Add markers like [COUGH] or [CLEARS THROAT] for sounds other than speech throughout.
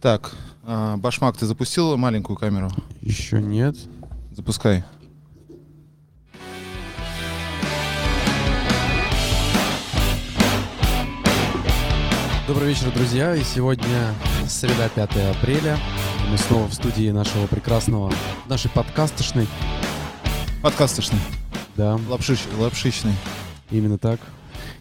Так, а, Башмак, ты запустил маленькую камеру? Еще нет. Запускай. Добрый вечер, друзья. И сегодня среда, 5 апреля. Мы снова в студии нашего прекрасного, нашей подкастошной. Подкасточный. Да, Лапшич, лапшичный. именно так.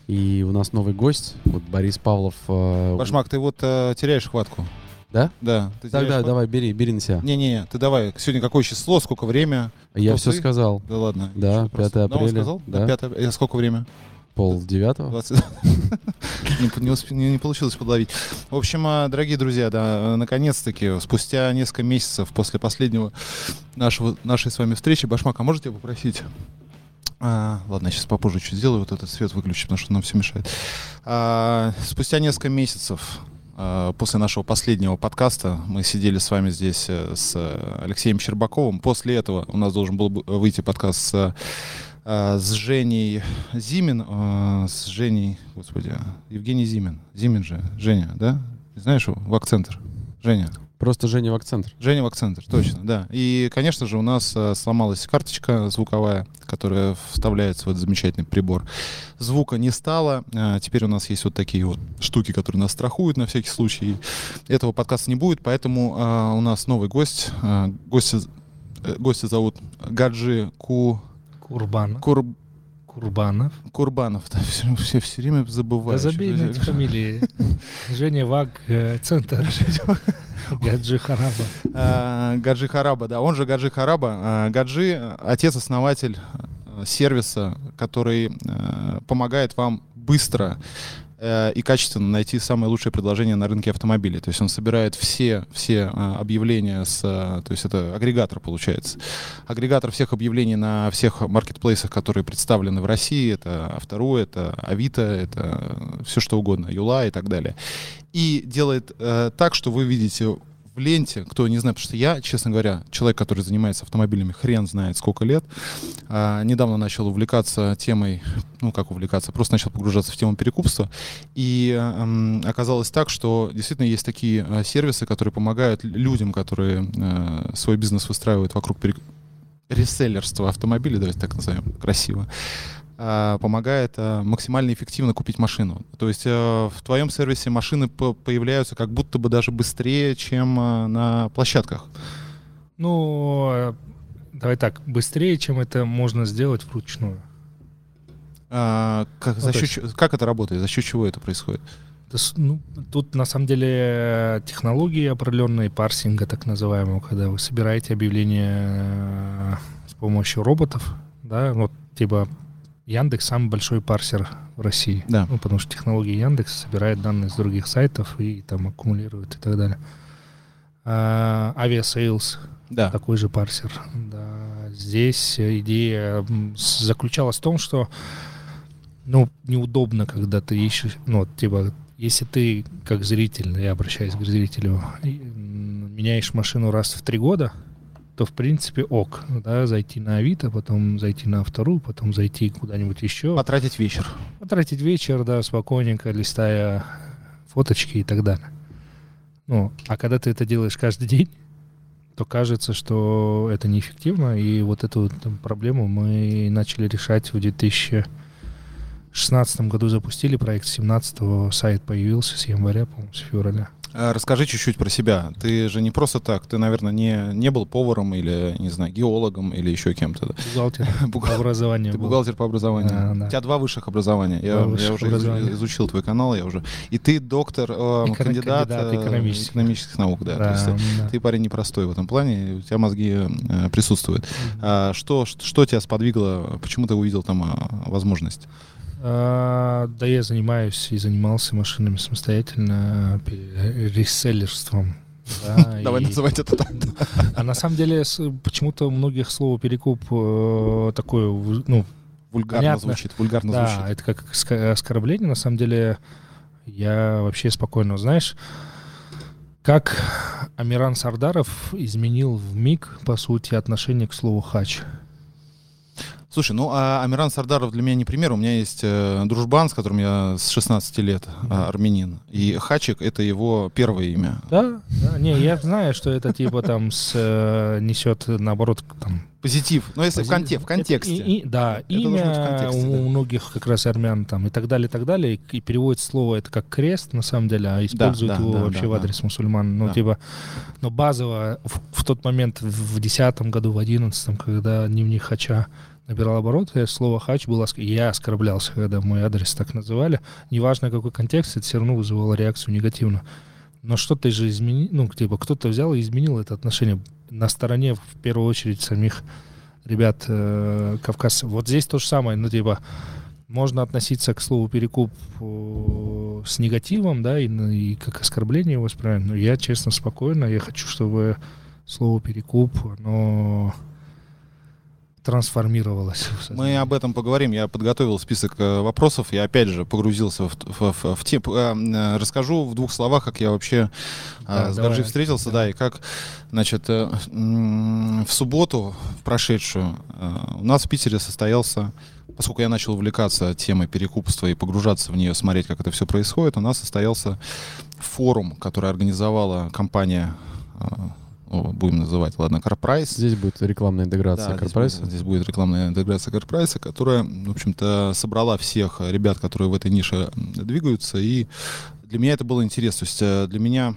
И у нас новый гость, вот Борис Павлов. э, Башмак, ты вот э, теряешь хватку. Да? Да. Ты Так, теряешь да, давай, бери, бери на себя. Не-не-не, ты давай. Сегодня какое число, сколько время? Я все ты? сказал. Да ладно. Да, Что, просто 5 да, он апреля, сказал? да. 5 апреля. Сколько время? Пол девятого. 20. [LAUGHS] Не получилось подловить. В общем, а, дорогие друзья, да, э, наконец-таки, спустя несколько месяцев после последнего нашего, нашей с вами встречи, Башмак, а можете попросить? А, ладно, я сейчас попозже чуть сделаю, вот этот свет выключу, потому что нам все мешает. А, спустя несколько месяцев а, после нашего последнего подкаста мы сидели с вами здесь э, с э, Алексеем Щербаковым. После этого у нас должен был бы выйти подкаст с, э, с Женей Зимин, э, с Женей, господи, Евгений Зимин. Зимин же, Женя, да? Знаешь его? В акцентр. Женя. Просто Женя в акцентр. Женя в акцентр, точно, да. И, конечно же, у нас э, сломалась карточка звуковая, которая вставляется в этот замечательный прибор. Звука не стало. а, Теперь у нас есть вот такие вот штуки, которые нас страхуют на всякий случай. Этого подкаста не будет, поэтому а, у нас новый гость. А, Гостя, э, гостя зовут Гаджи Ку, Курбанов. Кур, Курбанов. Курбанов. Да, все, все, все время забываю. Да забей на эти фамилии. [LAUGHS] Женя Ваг, э, центр. [LAUGHS] Гаджи Хараба. А, Гаджи Хараба, да, он же Гаджи Хараба. А, Гаджи — отец-основатель э, сервиса, который э, помогает вам быстро э, и качественно найти самое лучшее предложение на рынке автомобилей. То есть он собирает все, все э, объявления с... э, То есть это агрегатор, получается. Агрегатор всех объявлений на всех маркетплейсах, которые представлены в России. Это Автору, это Авито, это все что угодно, Юла и так далее. И делает э, так, что вы видите в ленте, кто не знает, потому что я, честно говоря, человек, который занимается автомобилями, хрен знает сколько лет, а, недавно начал увлекаться темой, ну как увлекаться, просто начал погружаться в тему перекупства, и м, оказалось так, что действительно есть такие а, сервисы, которые помогают людям, которые а, свой бизнес выстраивают вокруг перек- реселлерства автомобилей, давайте так назовем, красиво, а, помогает а, максимально эффективно купить машину. То есть а, в твоем сервисе машины по- появляются как будто бы даже быстрее, чем на площадках. Ну, э, давай так, быстрее, чем это можно сделать вручную. А, как, Ну, за счет есть- как это работает? За счет чего это происходит? Ну, тут на самом деле э, технологии определенные парсинга, так называемого, когда вы собираете объявления э, с помощью роботов, да, вот типа Яндекс самый большой парсер в России. Да. Ну, потому что технология Яндекс собирает данные с других сайтов и там аккумулирует и так далее. А, Aviasales Да. такой же парсер. Да. Здесь идея заключалась в том, что ну, неудобно, когда ты ищешь, ну, типа, если ты, как зритель, я обращаюсь к зрителю, меняешь машину раз в три года, то, в принципе, ок, да, зайти на Авито, потом зайти на Авто.ру, потом зайти куда-нибудь еще, Потратить вечер. потратить вечер, да, спокойненько, листая фоточки и так далее. Ну, а когда ты это делаешь каждый день, то кажется, что это неэффективно, и вот эту там, проблему мы начали решать в 2016 году запустили проект, с 17 сайт появился с января, по-моему, с февраля. А, Расскажи чуть-чуть про себя. Ты же не просто так. Ты, наверное, не, не был поваром или, не знаю, геологом или еще кем-то. да? Бухгалтер [LAUGHS] по образованию Ты был. бухгалтер по образованию. Да, да. У тебя два высших образования. Я, Два я высших уже изу- образования. изучил твой канал, я уже. И ты доктор, э, Эко- кандидат, кандидат э, экономических. экономических наук, да. То Да, есть, э, да. ты парень непростой в этом плане, у тебя мозги э, присутствуют. Мгм. А что, что, тебя сподвигло, почему ты увидел там а, возможность? А, да, я занимаюсь и занимался машинами самостоятельно, реселлерством. да, [LAUGHS] Давай и- называть это так. А на самом деле почему-то у многих слово перекуп э, такое, ну, Вульгарно Понятно. звучит, вульгарно да, звучит. это как оскорбление. На самом деле я вообще спокойно, знаешь, как Амиран Сардаров изменил в миг, по сути, отношение к слову хач. Слушай, ну а Амиран Сардаров для меня не пример. У меня есть э, дружбан, с которым я с 16 лет, э, армянин. И Хачик — это его первое имя. Да, да, не, я знаю, что это типа там с, э, несет наоборот там Позитив. Но если в, конте- в контексте. Это и- и- да, Это имя у да. многих как раз армян там и так далее, и так далее, и, и переводит слово это как крест на самом деле, а используют да, его да, вообще да, в да. адрес мусульман. Ну Да. типа, но базово в, в тот момент в десятом году, в одиннадцатом, когда дневник Хача набирал обороты, слово хач было, я оскорблялся, когда мой адрес так называли. Неважно какой контекст, это все равно вызывало реакцию негативную. Но что-то же изменил, ну, типа, кто-то взял и изменил это отношение на стороне, в первую очередь, самих ребят э, кавказцев. Вот здесь то же самое, ну, типа, можно относиться к слову перекуп э, с негативом, да, и, на- и как оскорбление его воспринимать. Но я, честно, спокойно, я хочу, чтобы слово перекуп, оно трансформировалось. [LAUGHS] Мы об этом поговорим. Я подготовил список э, вопросов. Я опять же погрузился в, в, в- в тем. э, э, расскажу в двух словах, как я вообще э, Да, с. Гаджи встретился, да, и как, значит, в субботу, прошедшую, у нас в Питере состоялся, поскольку я начал увлекаться темой перекупства и погружаться в нее, смотреть, как это все происходит, у нас состоялся форум, который организовала компания, будем называть, ладно, Карпрайс. Здесь будет рекламная интеграция Да, здесь корпорации. будет- Здесь будет рекламная интеграция Корпрайса, которая, в общем-то, собрала всех ребят, которые в этой нише двигаются. И для меня это было интересно. То есть э, для меня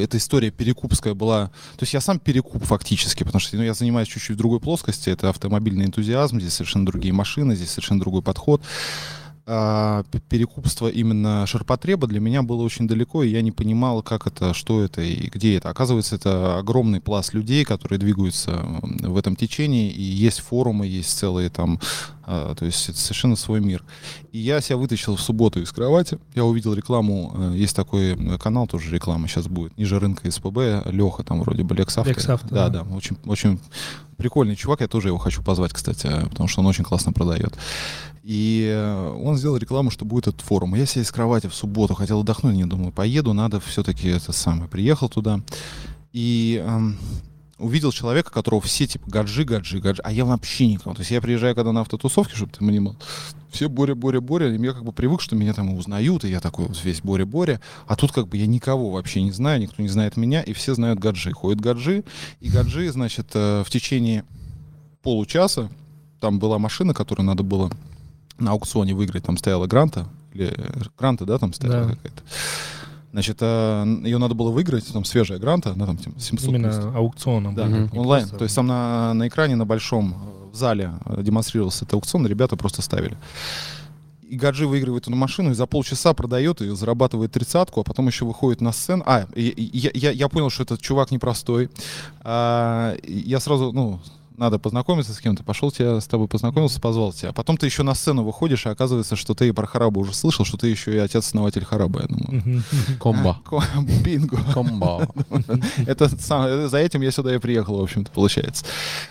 эта история перекупская была... То есть я сам перекуп фактически, потому что ну, я занимаюсь чуть-чуть в другой плоскости. Это автомобильный энтузиазм, здесь совершенно другие машины, здесь совершенно другой подход. А, перекупство именно ширпотреба для меня было очень далеко, и я не понимал, как это, что это и где это. Оказывается, это огромный пласт людей, которые двигаются в этом течении, и есть форумы, есть целые там, а, то есть это совершенно свой мир. И я себя вытащил в субботу из кровати, я увидел рекламу, э, есть такой канал, тоже реклама сейчас будет, ниже рынка СПБ, Леха там вроде бы Лекс Авто. Lex Auto, да, да. да, очень, очень прикольный чувак, я тоже его хочу позвать, кстати, э, потому что он очень классно продает. И э, он сделал рекламу, что будет этот форум. И Я себе из кровати в субботу хотел отдохнуть, не думаю, поеду, надо все-таки это самое. Приехал туда и эм, увидел человека, которого все типа гаджи, гаджи, гаджи, а я вообще никого. То есть я приезжаю когда на автотусовки, чтобы ты понимал, все Боря, Боря, Боря, и я как бы привык, что меня там узнают, и я такой вот весь Боря, Боря, а тут как бы я никого вообще не знаю, никто не знает меня, и все знают гаджи. Ходят гаджи, и гаджи, значит, э, в течение получаса там была машина, которую надо было на аукционе выиграть, там стояла гранта, или э, гранта, да, там стояла Да. какая-то. Значит, ее надо было выиграть, там свежая гранта, она там типа, 700 Именно просто. аукционом. Да. Не онлайн. То есть там на, на экране, на большом э, в зале э, демонстрировался этот аукцион, ребята просто ставили. И Гаджи выигрывает эту машину и за полчаса продает ее, зарабатывает тридцатку, а потом еще выходит на сцену. А, я, я, я понял, что этот чувак непростой. А, я сразу, ну, надо познакомиться с кем-то. Пошел тебя с тобой познакомился, позвал тебя. А потом ты еще на сцену выходишь, и оказывается, что ты и про Хараба уже слышал, что ты еще и отец-основатель Хараба, я думаю. [LAUGHS] Комбо. [LAUGHS] Ко- Бинго. [LAUGHS] Комбо. Это за этим я сюда и приехал, в общем-то, получается.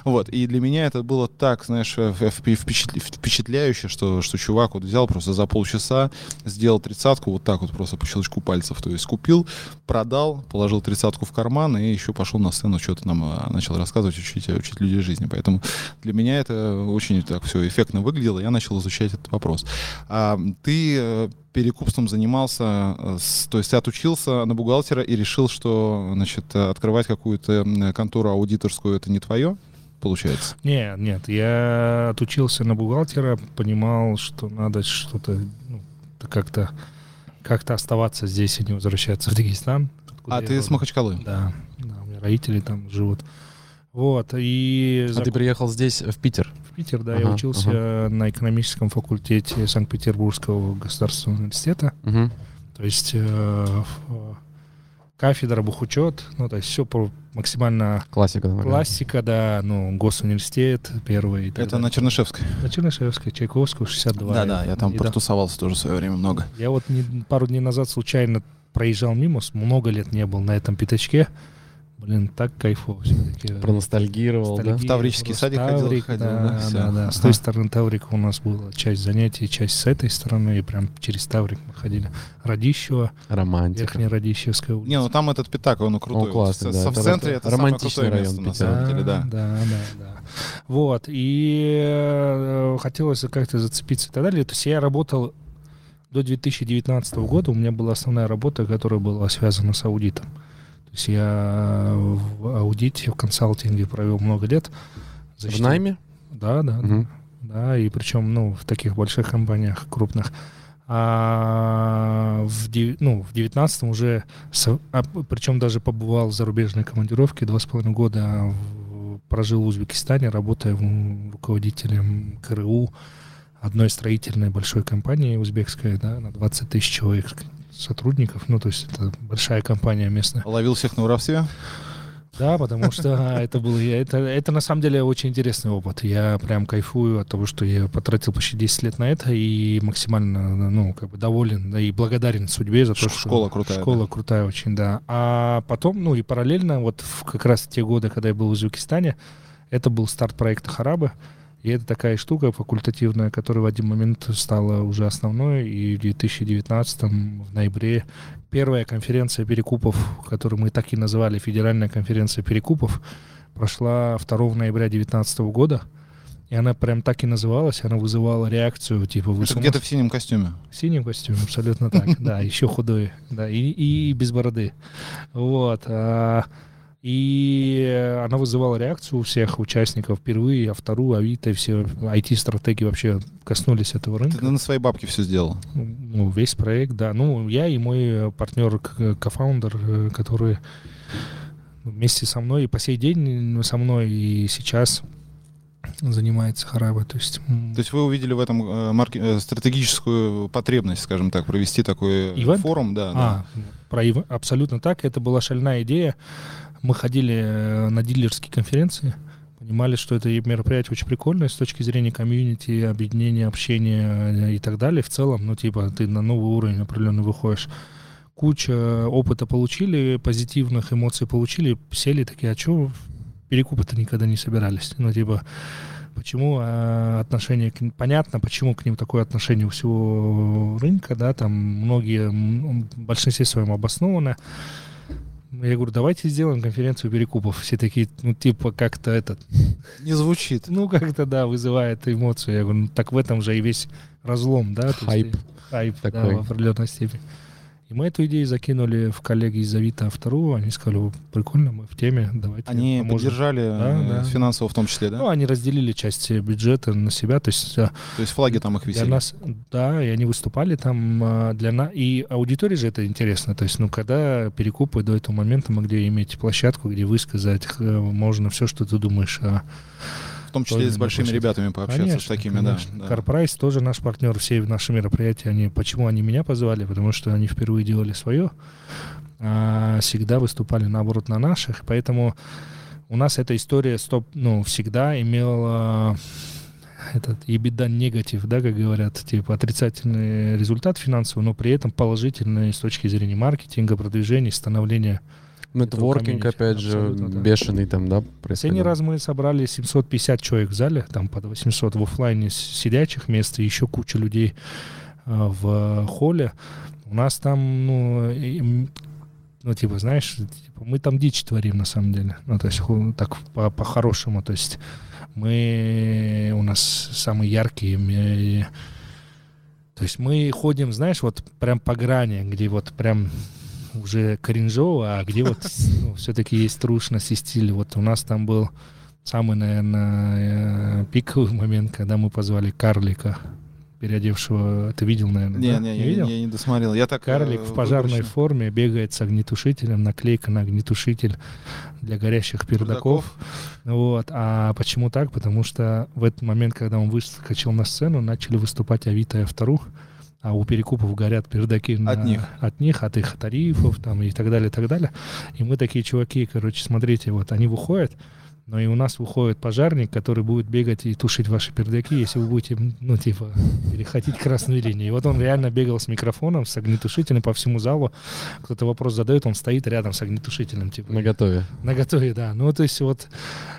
Вот. И для меня это было так, знаешь, э, впечатля- впечатляюще, что, что чувак вот взял просто за полчаса, сделал тридцатку вот так вот просто по щелчку пальцев. То есть купил, продал, положил тридцатку в карман и еще пошел на сцену, что-то нам э, начал рассказывать, учить, э, учить людей жизни. Поэтому для меня это очень так все эффектно выглядело. Я начал изучать этот вопрос. А, ты э, перекупством занимался, э, с- то есть ты отучился на бухгалтера и решил, что значит, открывать какую-то контору аудиторскую это не твое, получается? Нет, нет, я отучился на бухгалтера, понимал, что надо что-то ну, как-то как-то оставаться здесь и не возвращаться в Дагестан. А ты с родом. Махачкалы? Да, да, у меня родители там живут. Вот, и А ты зак- приехал здесь, в Питер? в Питер, да, я Ага, учился на экономическом факультете Санкт-Петербургского государственного университета. Мгм. То есть э, в- кафедра, бухучет, ну, то есть все максимально Классика. наверное. классика, да, ну, госуниверситет первый. Это на далее. Чернышевской. На Чернышевской, Чайковского, 62. Да-да, я там И да. протусовался тоже в свое время много. Я вот не- пару дней назад случайно проезжал мимо, много лет не был на этом пятачке. Блин, так кайфово все-таки. Проностальгировал, да? В Таврический садик ходил, Таврик, ходил, да, да, всё. да, да. С той стороны Таврика у нас была часть занятий, часть с этой стороны, и прям через Таврик мы ходили. Радищево, Романтика. Верхняя Радищевская улица. Не, ну там этот пятак, он крутой. Он классный, Вот да, в- это центре ро- это самое крутое место, район на Питера. самом деле, да. Да, да, да. Вот, и э, хотелось как-то зацепиться и так далее. То есть я работал до 2019 года, у меня была основная работа, которая была связана с аудитом. То есть я в аудите, в консалтинге провел много лет. В Защитил- найме? Да, да, да. Мгм. Да, и причем, ну, в таких больших компаниях, крупных. А в, ну, в 19 уже, а, причем даже побывал в зарубежной командировке, два с половиной года в- прожил в Узбекистане, работая руководителем КРУ одной строительной большой компании узбекской, да, на 20 тысяч человек сотрудников, ну, то есть это большая компания местная. Ловил всех на воровстве. Да, потому что а, это был это, это на самом деле очень интересный опыт. Я прям кайфую от того, что я потратил почти 10 лет на это и максимально, ну, как бы доволен, да, и благодарен судьбе за то, что... школа крутая, Школа да. крутая очень, да. А потом, ну, и параллельно, вот в как раз те годы, когда я был в Узбекистане, это был старт проекта Харабы. И это такая штука факультативная, которая в один момент стала уже основной. И в 2019 в ноябре первая конференция перекупов, которую мы так и называли Федеральная конференция перекупов, прошла 2 ноября 2019 года. И она прям так и называлась, она вызывала реакцию, типа, вы Это где-то в синем костюме. в синем костюме, абсолютно так. [LAUGHS] Да, еще худой, да, и, и без бороды. Вот. И она вызывала реакцию у всех участников впервые, а вторую, Авито, и все IT-стратегии вообще коснулись этого Ты рынка. на свои бабки все сделал. Ну, весь проект, да. Ну, я и мой партнер, к- кофаундер, э, который вместе со мной и по сей день со мной и сейчас занимается Хараба. То есть, То есть вы увидели в этом э, марке- э, стратегическую потребность, скажем так, провести такой Ивент? форум, да, да. А, про ив- абсолютно так. Это была шальная идея. Мы ходили э, на дилерские конференции, понимали, что это мероприятие очень прикольное с точки зрения комьюнити, объединения, общения э, и так далее. В целом, ну, типа, ты на новый уровень определенно выходишь. Куча опыта получили, позитивных эмоций получили, сели такие, а что перекупы-то никогда не собирались? Ну, типа, почему э, отношение к ним, понятно, почему к ним такое отношение у всего рынка, да, там многие, большинстве своем обоснованы. Я говорю, давайте сделаем конференцию перекупов. Все такие, ну, типа, как-то этот, Не звучит. ну, как-то, да, вызывает эмоцию. Я говорю, ну, так в этом же и весь разлом, да. то есть Хайп хайп, да, такой. в определенной степени. И мы эту идею закинули в коллеги из Авито вторую. Они сказали, «О, прикольно, мы в теме, давайте Они поможем». поддержали Да, э, да. финансово в том числе, да? Ну, они разделили часть э, бюджета на себя, то есть э, То есть флаги там их для висели. нас, да, и они выступали там для нас, и аудитории же это интересно, то есть, ну, когда перекупы до этого момента могли иметь площадку, где высказать можно все, что ты думаешь о том числе и с большими площадь. ребятами пообщаться, с Конечно, такими, конечно. да. да. Карпрайс тоже наш партнер, все наши мероприятия, они, почему они меня позвали? Потому что они впервые делали свое, а всегда выступали наоборот на наших, поэтому у нас эта история стоп, ну, всегда имела этот беда негатив, да, как говорят, типа отрицательный результат финансовый, но при этом положительный с точки зрения маркетинга, продвижения, становления Нетворкинг, опять же, да. бешеный там, да, Последний раз мы собрали 750 человек в зале, там под 800 в оффлайне с- сидячих мест, и еще куча людей а, в холле. У нас там, ну, ну, типа, знаешь, типа, мы там дичь творим на самом деле. Ну, то есть, так по- по-хорошему. То есть мы, у нас самые яркие, то есть мы ходим, знаешь, вот прям по грани, где вот прям уже кринжово, а где вот [LAUGHS] ну, все-таки есть трушность и стиль. Вот у нас там был самый, наверное, пиковый момент, когда мы позвали карлика, переодевшего. Ты видел, наверное? Не, да? не, я, видел? я не досмотрел. Я так, Карлик э, в пожарной выборочно. форме бегает с огнетушителем, наклейка на огнетушитель для горящих пердаков. Вот. А почему так? Потому что в этот момент, когда он выскочил на сцену, начали выступать Авито и Автору, а у перекупов горят пердаки на- От них. от них, от их тарифов там, и так далее, и так далее. И мы такие чуваки, короче, смотрите, вот они выходят, Но и у нас выходит пожарник, который будет бегать и тушить ваши пердаки, если вы будете, ну, типа, переходить красную линию. И вот он реально бегал с микрофоном, с огнетушителем по всему залу. Кто-то вопрос задает, он стоит рядом с огнетушителем. Типа, На готове. на готове, да. Ну, то есть вот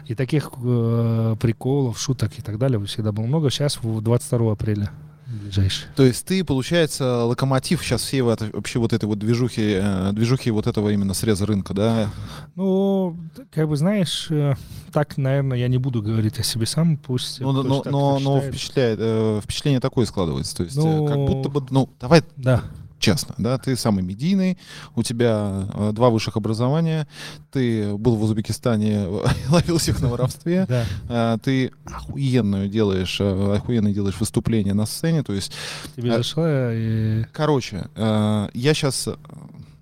и таких э, приколов, шуток и так далее всегда было много. Сейчас в 22 апреля ближайший. То есть ты, получается, локомотив сейчас всей вот, вообще вот этой вот движухи, э, движухи вот этого именно среза рынка, да? Ну, как бы знаешь, э, так, наверное, я не буду говорить о себе сам, пусть Ну, но, но, но впечатляет, э, впечатление такое складывается. То есть, Ну- как будто бы, ну, давай Да, честно, да, ты самый медийный, у тебя э, два высших образования, ты был в Узбекистане, [LAUGHS] ловил всех на воровстве, да. э, ты охуенную делаешь, э, охуенные делаешь выступления на сцене, то есть Тебе А- зашло, и Короче, э, я сейчас...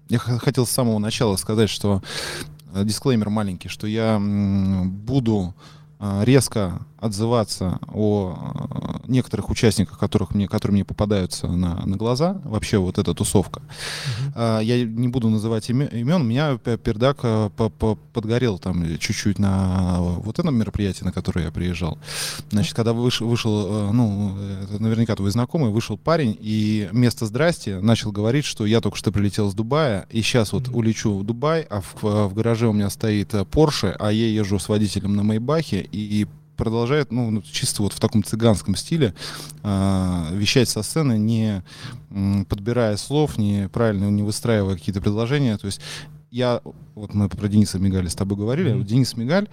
Я хотел с самого начала сказать, что э, дисклеймер маленький, что я буду э, резко отзываться о э, некоторых участниках, которых мне, которые мне попадаются на, на глаза, вообще вот эта тусовка. А, Я не буду называть име- имен. У меня пердак э, по- по- подгорел там чуть-чуть на вот этом мероприятии, на которое я приезжал. Значит, когда выш- вышел, э, ну, это наверняка твой знакомый, вышел парень и вместо «здрасте» начал говорить, что я только что прилетел с Дубая, и сейчас вот Мгм. улечу в Дубай, а в, в гараже у меня стоит э, Porsche, а я езжу с водителем на Майбахе, и продолжает, ну, чисто вот в таком цыганском стиле а, вещать со сцены, не м, подбирая слов, не правильно не выстраивая какие-то предложения. То есть я, вот мы про Дениса Мигаля с тобой говорили, вот Денис Мигаль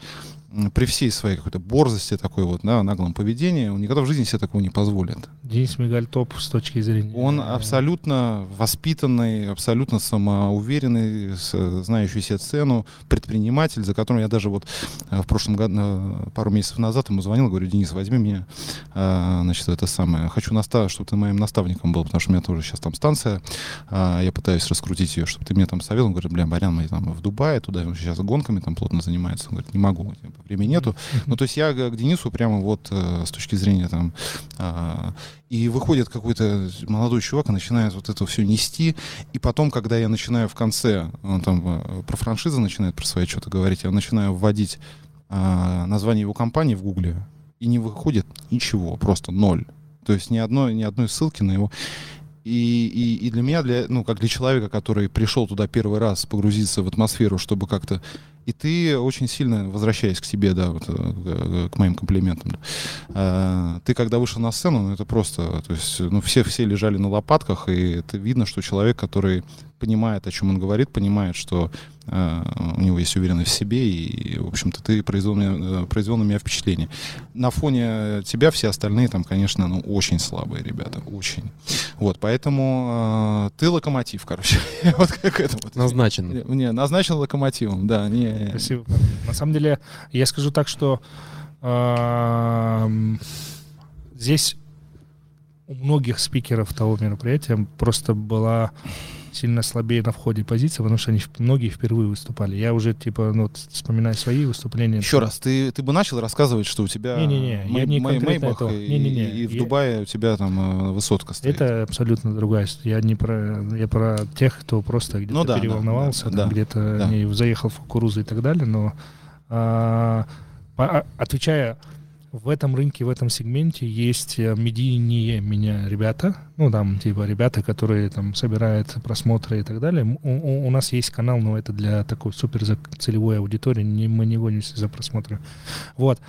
при всей своей какой-то борзости, такой вот, да, наглом поведении, он никогда в жизни себе такого не позволит. Денис Мигаль топ с точки зрения... Он э, абсолютно воспитанный, абсолютно самоуверенный, знающий себе цену, предприниматель, за которым я даже вот э, в прошлом году, э, пару месяцев назад ему звонил, говорю, Денис, возьми меня, значит, это самое, хочу, настав, чтобы ты моим наставником был, потому что у меня тоже сейчас там станция, я пытаюсь раскрутить ее, чтобы ты мне там советовал, он говорит, бля, Барян, мы там в Дубае, туда сейчас гонками там плотно занимается, он говорит, не могу, типа, времени нету, ну, то есть я к Денису прямо вот э, с точки зрения там... а, и выходит какой-то молодой чувак и начинает вот это все нести. И потом, когда я начинаю в конце, он там э, про франшизы начинает про свои что-то говорить, я начинаю вводить а, название его компании в Гугле, и не выходит ничего, просто ноль. То есть ни одной, ни одной ссылки на его... И, и, и для меня, для, ну, как для человека, который пришел туда первый раз погрузиться в атмосферу, чтобы как-то... И ты очень сильно, возвращаясь к себе, да, вот, э, к моим комплиментам, да, э, ты когда вышел на сцену, ну, это просто, то есть, ну, все, все лежали на лопатках, и это видно, что человек, который понимает, о чем он говорит, понимает, что э, у него есть уверенность в себе, и, в общем-то, ты произвел, меня- э, произвел на меня впечатление. На фоне тебя все остальные там, конечно, ну, очень слабые ребята, очень. Вот, поэтому э, ты локомотив, короче. [LAUGHS] вот как это вот. Назначен. Не, назначен локомотивом, да. Не, Спасибо. На самом деле, я скажу так, что эм, здесь у многих спикеров того мероприятия просто была сильно слабее на входе позиция, потому что они многие впервые выступали. Я уже, типа, ну, вот вспоминаю свои выступления. Еще раз, ты, ты бы начал рассказывать, что у тебя Не-не-не, я не конкретно Мэйбах это. и, Не-не-не, и в я- Дубае у тебя там э, высотка стоит. Это абсолютно другая. Я не про, я про тех, кто просто где-то Ну да, да, переволновался, да, там да, где-то да. не заехал в кукурузу и так далее. Но а, по- а, отвечая, в этом рынке, в этом сегменте есть э, медийнее меня ребята, ну там типа ребята, которые там собирают просмотры и так далее. У, у- у нас есть канал, но это для такой супер целевой аудитории, не, мы не гонимся за просмотры. Вот.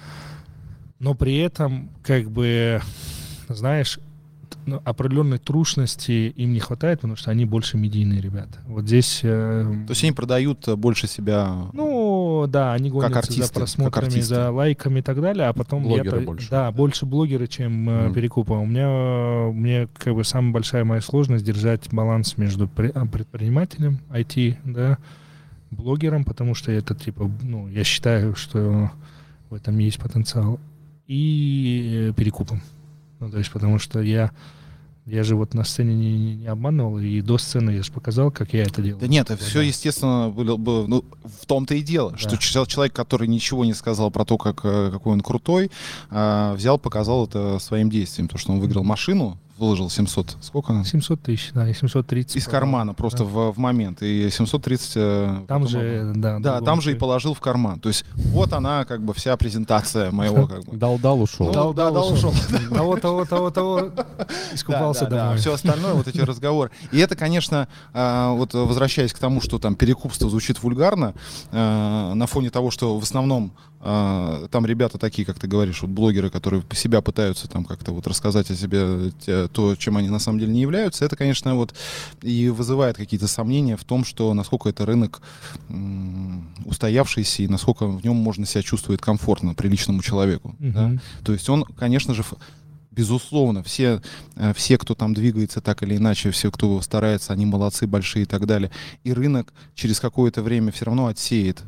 Но при этом, как бы, знаешь, ну, определенной трушности им не хватает, потому что они больше медийные ребята. Вот здесь... э, То есть они продают э, больше себя. ну, да, они гонятся артисты, за как просмотрами, за лайками и так далее, а потом Блогеры я... больше. Да, больше блогеры, чем э, Мгм. перекупы. У меня, э, мне как бы самая большая моя сложность держать баланс между а, предпринимателем IT, да, блогером, потому что это типа, ну, я считаю, что в этом есть потенциал, и э, перекупом. Ну, то есть, потому что я я же вот на сцене не, не- обманывал, и до сцены я же показал, как я это делал. Да нет, это Да. все, естественно, было, было- ну, в том-то и дело, что Да. чел- человек, который ничего не сказал про то, как, э, какой он крутой, а, взял, показал это своим действием. То, что он выиграл машину выложил 700. Сколько? 700 тысяч, да, и 730. Из кармана, просто Да. в, в момент. И 730... э, Там же, да. Да, там же и положил в карман. То есть вот она, как бы, вся презентация моего, как бы. Дал-дал, ушел. Ну, Дал, да, дал, дал, ушел. [LAUGHS] Того, того, того, того. Искупался домой. Все остальное, вот эти разговоры. И это, конечно, а, вот возвращаясь к тому, что там перекупство звучит вульгарно, а, на фоне того, что в основном а, там ребята такие, как ты говоришь, вот блогеры, которые себя пытаются там как-то вот рассказать о себе те- то, чем они на самом деле не являются, это, конечно, вот и вызывает какие-то сомнения в том, что насколько это рынок м, устоявшийся и насколько в нем можно себя чувствовать комфортно приличному человеку. да. Мгм. То есть он, конечно же, безусловно, все, э, все, кто там двигается так или иначе, все, кто старается, они молодцы, большие и так далее. И рынок через какое-то время все равно отсеет.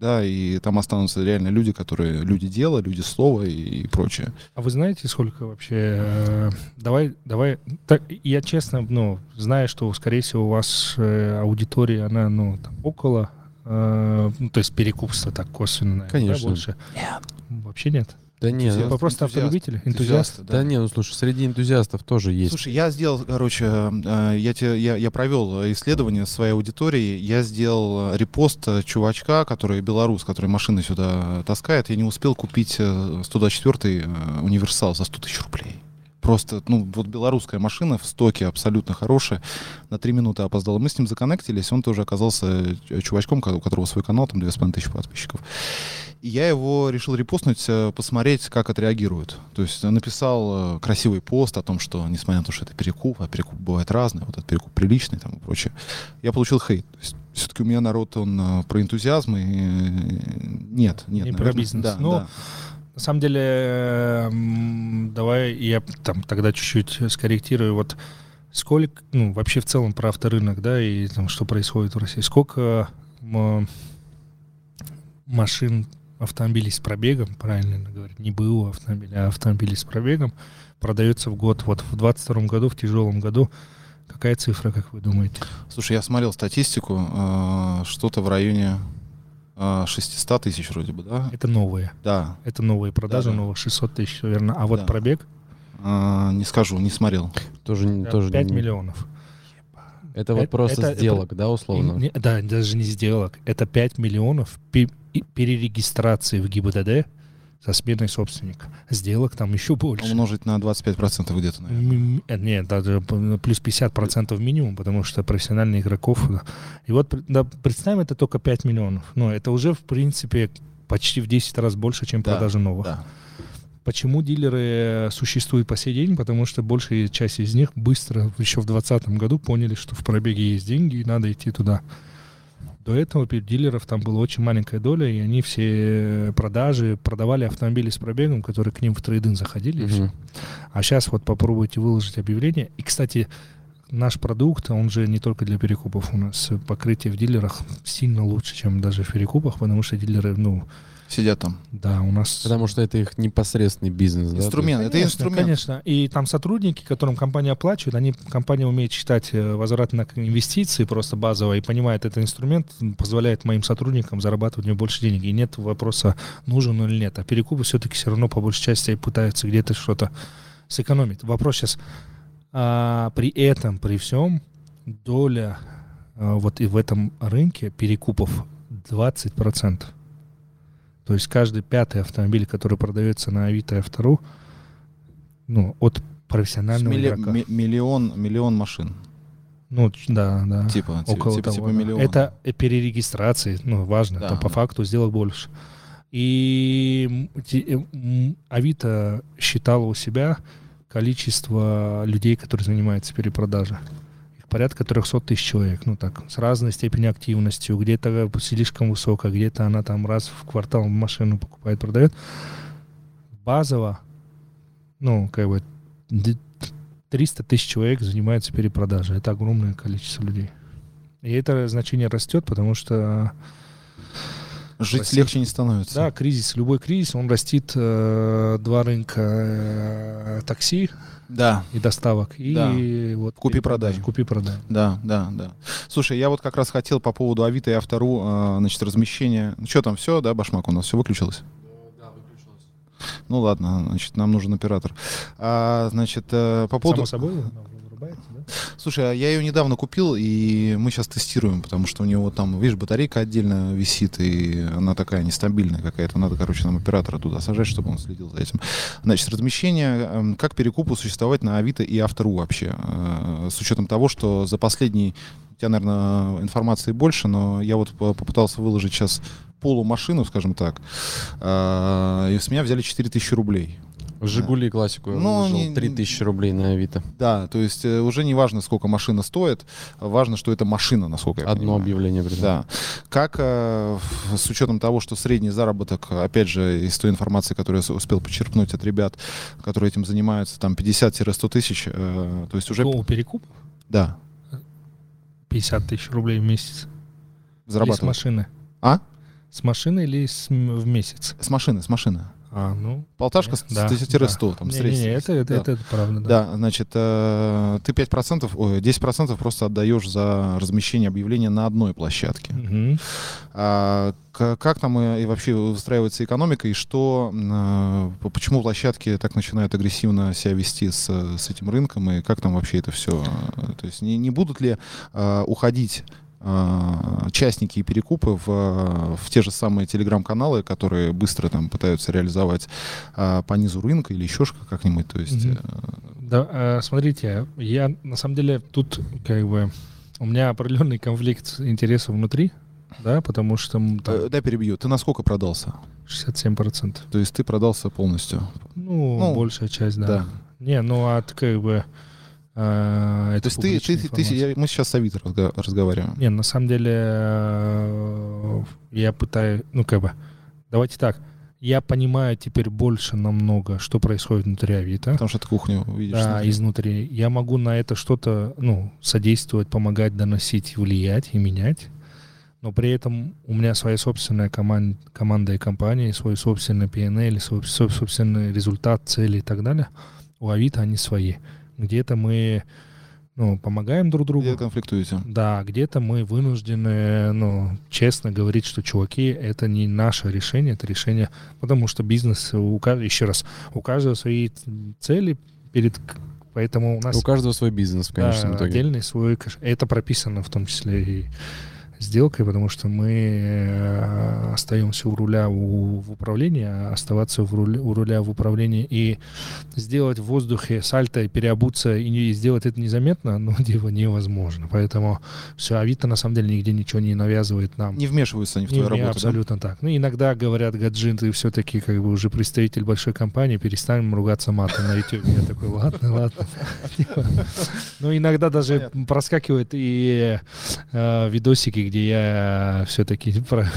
Да, и там останутся реально люди, которые люди дела, люди слова и, и прочее. А вы знаете, сколько вообще... э, Давай, давай... Так, я честно, ну, знаю, что, скорее всего, у вас э, аудитория, она, ну, там, около... э, ну, то есть перекупство так косвенно, наверное, да, Конечно. больше? Нет. Вообще нет? Да не, Энтузиаст. ну, Вы просто энтузиаст, автолюбители? Энтузиасты? да не, ну слушай, среди энтузиастов тоже есть. Слушай, я сделал, короче, э, я, те, я, я провел исследование своей аудитории, я сделал э, репост э, чувачка, который белорус, который машины сюда таскает, я не успел купить э, 124-й э, универсал за 100 тысяч рублей. Просто, ну, вот белорусская машина в стоке абсолютно хорошая. На три минуты опоздал. Мы с ним законнектились, он тоже оказался э, чувачком, ко- у которого свой канал, там 2500 подписчиков. И я его решил репостнуть, э, посмотреть, как отреагируют. То есть написал э, красивый пост о том, что, несмотря на то, что это перекуп, а перекуп бывает разный, вот этот перекуп приличный там и прочее, я получил хейт. То есть все-таки у меня народ, он про энтузиазм и... Нет, нет. Не про наверное, бизнес. Да, Ну, да. На самом деле, м, давай я там тогда чуть-чуть скорректирую. Вот сколько, ну, вообще в целом про авторынок, да, и там, что происходит в России. Сколько машин, автомобилей с пробегом, правильно говорить, не БУ автомобиля, а автомобилей с пробегом продается в год. Вот в 22 году, в тяжелом году, какая цифра, как вы думаете? Слушай, я смотрел статистику, э, что-то в районе 600 тысяч вроде бы, да? Это новые. Да. Это новые продажи, Да-да. новых 600 тысяч, наверное. А вот Да. пробег Э, не скажу, не смотрел. Тоже, не- тоже 5 не- миллионов. Это вот Это- просто это- сделок, да, условно? Не- да, даже не сделок. Это 5 миллионов перерегистрации в ГИБДД со сменой собственника. Сделок там еще больше. Умножить на 25% где-то, наверное. Э, Нет, даже плюс 50% минимум, потому что профессиональных игроков. И вот да, представим, это только 5 миллионов. Но это уже, в принципе, почти в 10 раз больше, чем Да, продажа новых. Да. Почему дилеры существуют по сей день? Потому что большая часть из них быстро, еще в 2020 году, поняли, что в пробеге есть деньги и надо идти туда. До этого дилеров там была очень маленькая доля, и они все продажи продавали автомобили с пробегом, которые к ним в трейдинг заходили. Мгм. А сейчас вот попробуйте выложить объявление. И, кстати, наш продукт, он же не только для перекупов. У нас покрытие в дилерах сильно лучше, чем даже в перекупах, потому что дилеры, ну, Сидят там. да, у нас... Потому что это их непосредственный бизнес, да? Инструмент. Это Конечно, инструмент. Конечно. И там сотрудники, которым компания оплачивает, они, компания умеет считать э, возврат на инвестиции просто базово и понимает, этот инструмент позволяет моим сотрудникам зарабатывать мне больше денег. И нет вопроса, нужен он или нет. А перекупы все-таки все равно по большей части пытаются где-то что-то сэкономить. Вопрос сейчас. а, при этом, при всем, доля а, вот и в этом рынке перекупов 20%. То есть каждый пятый автомобиль, который продается на Авито и Автору, ну, от профессионального Милли- игрока. ми- миллион, миллион машин. Ну, да, да. Типа, ти- Около типа, того, типа миллион. Это перерегистрации, ну, важно, Да, там по да. факту сделок больше. И э, Авито считало у себя количество людей, которые занимаются перепродажей. Порядка 300 тысяч человек, ну так, с разной степенью активностью. Где-то слишком высокая, где-то она там раз в квартал машину покупает, продает. Базово, ну, как бы, д- 300 тысяч человек занимаются перепродажей. Это огромное количество людей. И это значение растет, потому что Жить Россия- легче не становится. да, кризис, любой кризис, он растит э, два рынка э, такси Да, и доставок. И Да. вот Купи-продай. Купи-продай. да, да, да. Слушай, я вот как раз хотел по поводу Авито и Автору, э, значит, размещения. Ну что там, все, да, Башмак, у нас все выключилось? Ну ладно, значит, нам нужен оператор. А, значит, э, по поводу... Само собой, вырубается? Слушай, а я ее недавно купил, и мы сейчас тестируем, потому что у него там, видишь, батарейка отдельно висит, и она такая нестабильная какая-то. Надо, короче, нам оператора туда сажать, чтобы он следил за этим. Значит, размещение, эм, как перекупу существовать на Авито и Автору вообще? Э, С учетом того, что за последний, у тебя, наверное, информации больше, но я вот по- попытался выложить сейчас полумашину, скажем так, э, и с меня взяли 4000 рублей. Жигули классику я Ну, не- 3000 рублей на Авито. Да, то есть э, уже не важно, сколько машина стоит, важно, что это машина, насколько я Одно понимаю. объявление придумал. Да. Как э, с учетом того, что средний заработок, опять же, из той информации, которую я успел почерпнуть от ребят, которые этим занимаются, там 50-100 тысяч, э, то есть уже, Ну, перекуп да, 50 тысяч рублей в месяц. Или с зарабатывают. машины? А? С машины или с, в месяц? С машины, с машины. А, ну... Полташка с да, 100 там, Не, не, не, это, это, Да. это, это правда, да. Да, значит, э, ты 5%, ой, 10% просто отдаешь за размещение объявления на одной площадке. Мгм. А как там и, и вообще выстраивается экономика, и что, э, почему площадки так начинают агрессивно себя вести с, с этим рынком, и как там вообще это все? То есть не, не будут ли э, уходить э, участники и перекупы в, в те же самые телеграм-каналы, которые быстро там пытаются реализовать э, по низу рынка или еще как-нибудь, то есть... Э, Да, э, смотрите, я на самом деле тут как бы у меня определенный конфликт интересов внутри, да, потому что там э, дай перебью, ты на сколько продался? 67%. То есть ты продался полностью? Ну, Ну, большая часть, да. да. Не, ну от как бы э, это То есть ты, ты, публичная ты- мы сейчас с Авито разговариваем. Не, на самом деле я пытаюсь, ну как бы, давайте так, я понимаю теперь больше намного, что происходит внутри Авито. Потому что ты кухню видишь. Да, снутри. изнутри. Я могу на это что-то, ну, содействовать, помогать, доносить, влиять и менять. Но при этом у меня своя собственная коман- команда и компания, свой собственный PNL, свой, свой собственный результат, цели и так далее. У Авито они свои. Где-то мы ну, помогаем друг другу. Где конфликтуете? Да, где-то мы вынуждены, ну, честно говорить, что, чуваки, это не наше решение, это решение, потому что бизнес, у каждого, еще раз, у каждого свои цели перед, поэтому у нас У каждого свой бизнес в да, конечном итоге. отдельный свой, это прописано в том числе и сделкой, потому что мы э, остаемся у руля у, в управлении, а оставаться в руле- у руля в управлении и сделать в воздухе сальто и переобуться и, не, и сделать это незаметно, ну, [LAUGHS] типа, невозможно. Поэтому все, Авито на самом деле нигде ничего не навязывает нам. Не вмешиваются они в твою не, работу, да? абсолютно так. Ну, иногда говорят, Гаджин, ты все-таки как бы уже представитель большой компании, перестанем ругаться матом на YouTube. Я такой, ладно, ладно. [LAUGHS] Типа. Ну, иногда даже проскакивают и э, видосики, где я все-таки [LAUGHS] про...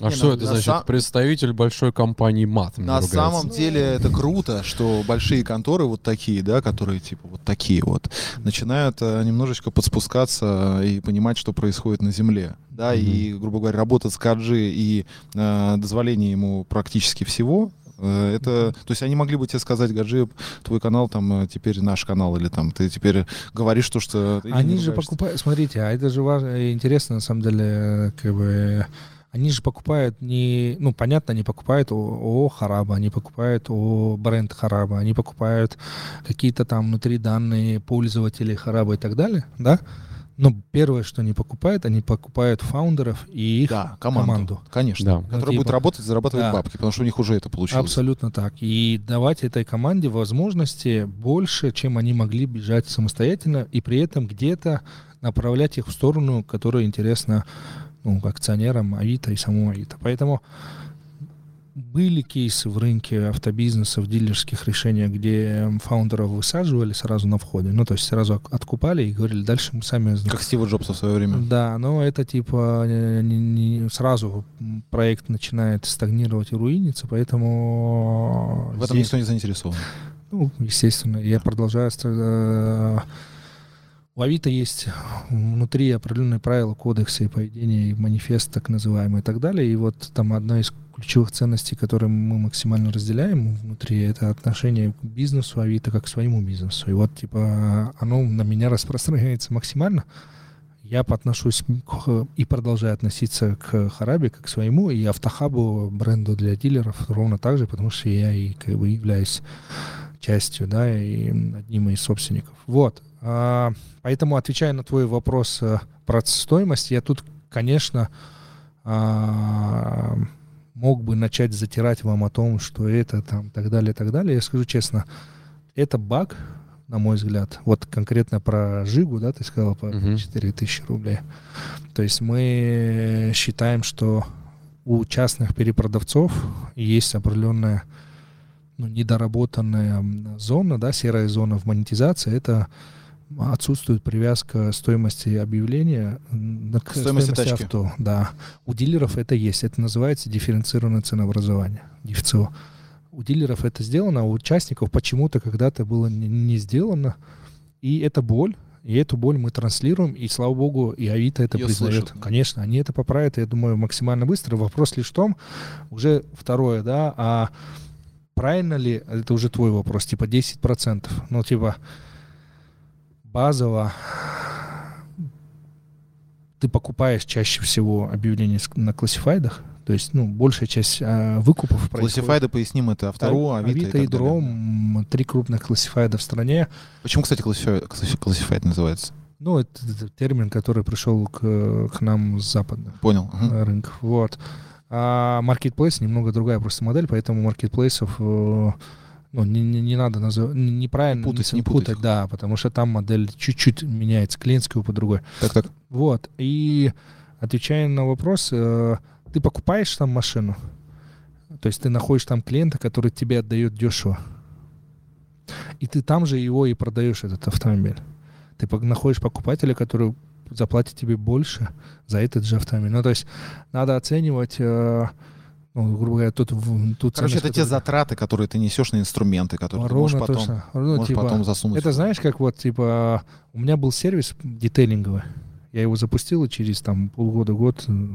А Не, что ну, это на значит? са- Представитель большой компании матом На ругается. самом деле это круто, что большие конторы вот такие, да, которые типа вот такие вот, начинают э, немножечко подспускаться и понимать, что происходит на земле, да, и, грубо говоря, работать с Каджи и э, дозволение ему практически всего, э, это, то есть они могли бы тебе сказать, Гаджи, твой канал там э, теперь наш канал, или там ты теперь говоришь то, что... Они же покупают... Смотрите, а это же важно и интересно, на самом деле, э, как бы... Они же покупают не... Ну, понятно, они покупают ООО Хараба, они покупают о бренд Хараба, они покупают какие-то там внутри данные пользователей Хараба и так далее, да? Но первое, что они покупают, они покупают фаундеров и их Да, команду, команду. конечно. Да. Которая Ну, будет типа, работать, зарабатывать да. бабки, потому что у них уже это получилось. Абсолютно так. И давать этой команде возможности больше, чем они могли бежать самостоятельно, и при этом где-то направлять их в сторону, которая интересна ну, акционерам Авито и самому Авито. Поэтому были кейсы в рынке автобизнеса, в дилерских решениях, где фаундеров высаживали сразу на входе. Ну, то есть сразу откупали и говорили, дальше мы сами Как Стива Джобса в свое время. да, но это типа не- не- сразу проект начинает стагнировать и руиниться, поэтому В этом здесь, никто не заинтересован. ну, естественно, я продолжаю. э, У Авито есть внутри определенные правила, кодексы и поведения, и манифест так называемый и так далее. И вот там одна из ключевых ценностей, которые мы максимально разделяем внутри, это отношение к бизнесу Авито как к своему бизнесу. И вот, типа, оно на меня распространяется максимально. я отношусь к, и продолжаю относиться к Хараби как к своему и Автохабу бренду для дилеров ровно так же, потому что я и как бы являюсь частью, да, и одним из собственников. Вот. А, поэтому, отвечая на твой вопрос э, про стоимость, я тут, конечно, а, мог бы начать затирать вам о том, что это там так далее, так далее. Я скажу честно, это баг, на мой взгляд. Вот конкретно про Жигу, да, ты сказал, по uh-huh. 4000 рублей. То есть мы считаем, что у частных перепродавцов есть определенная ну, недоработанная зона, да, серая зона в монетизации. Это отсутствует привязка стоимости объявления к стоимости, стоимости авто. Да. У дилеров это есть. Это называется дифференцированное ценообразование. ДФЦО. У дилеров это сделано, а у участников почему-то когда-то было не, не сделано. И это боль. И эту боль мы транслируем, и слава богу, и Авито это Ее признает. Слышат. Конечно, они это поправят, я думаю, максимально быстро. Вопрос лишь в том, уже второе, да, а правильно ли, это уже твой вопрос, типа 10%, ну, типа, базово ты покупаешь чаще всего объявления на классифайдах, то есть, ну, большая часть а, выкупов Классифайды, поясним, это Автору, Авито, Авито и, и Дром, три крупных классифайда в стране. Почему, кстати, классифайд называется? Ну, это, это термин, который пришел к, к нам с западных Понял. рынков. Вот. А Marketplace немного другая просто модель, поэтому маркетплейсов ну, не, не, не надо называть, неправильно путать, не путать, путать, да, потому что там модель чуть-чуть меняется, клиентскую по другой. Так, так. Вот, и отвечая на вопрос, э, ты покупаешь там машину, то есть ты находишь там клиента, который тебе отдает дешево, и ты там же его и продаешь, этот автомобиль. Ты находишь покупателя, который заплатит тебе больше за этот же автомобиль. Ну, то есть надо оценивать... Э, ну, грубо говоря, тут... тут Короче, это те затраты, которые ты несешь на инструменты, которые Ровно ты можешь, потом, точно. Ну, можешь типа, потом засунуть. Это знаешь, как вот, типа, у меня был сервис детейлинговый. Я его запустил, и через там полгода-год э,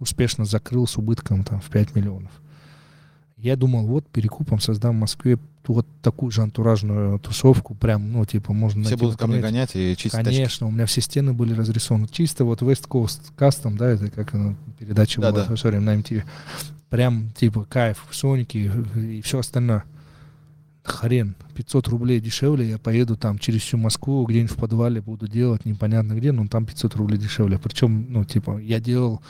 успешно закрыл с убытком там в 5 миллионов. Я думал, вот перекупом создам в Москве вот такую же антуражную тусовку, прям, ну, типа, можно... Все будут ко мне гонять и чистить Конечно, тачки. у меня все стены были разрисованы. Чисто вот West Coast Custom, да, это как ну, передача да, была да. в на MTV. Прям, типа, кайф, Соники и все остальное. Хрен, 500 рублей дешевле, я поеду там через всю Москву, где-нибудь в подвале буду делать, непонятно где, но там 500 рублей дешевле. Причем, ну, типа, я делал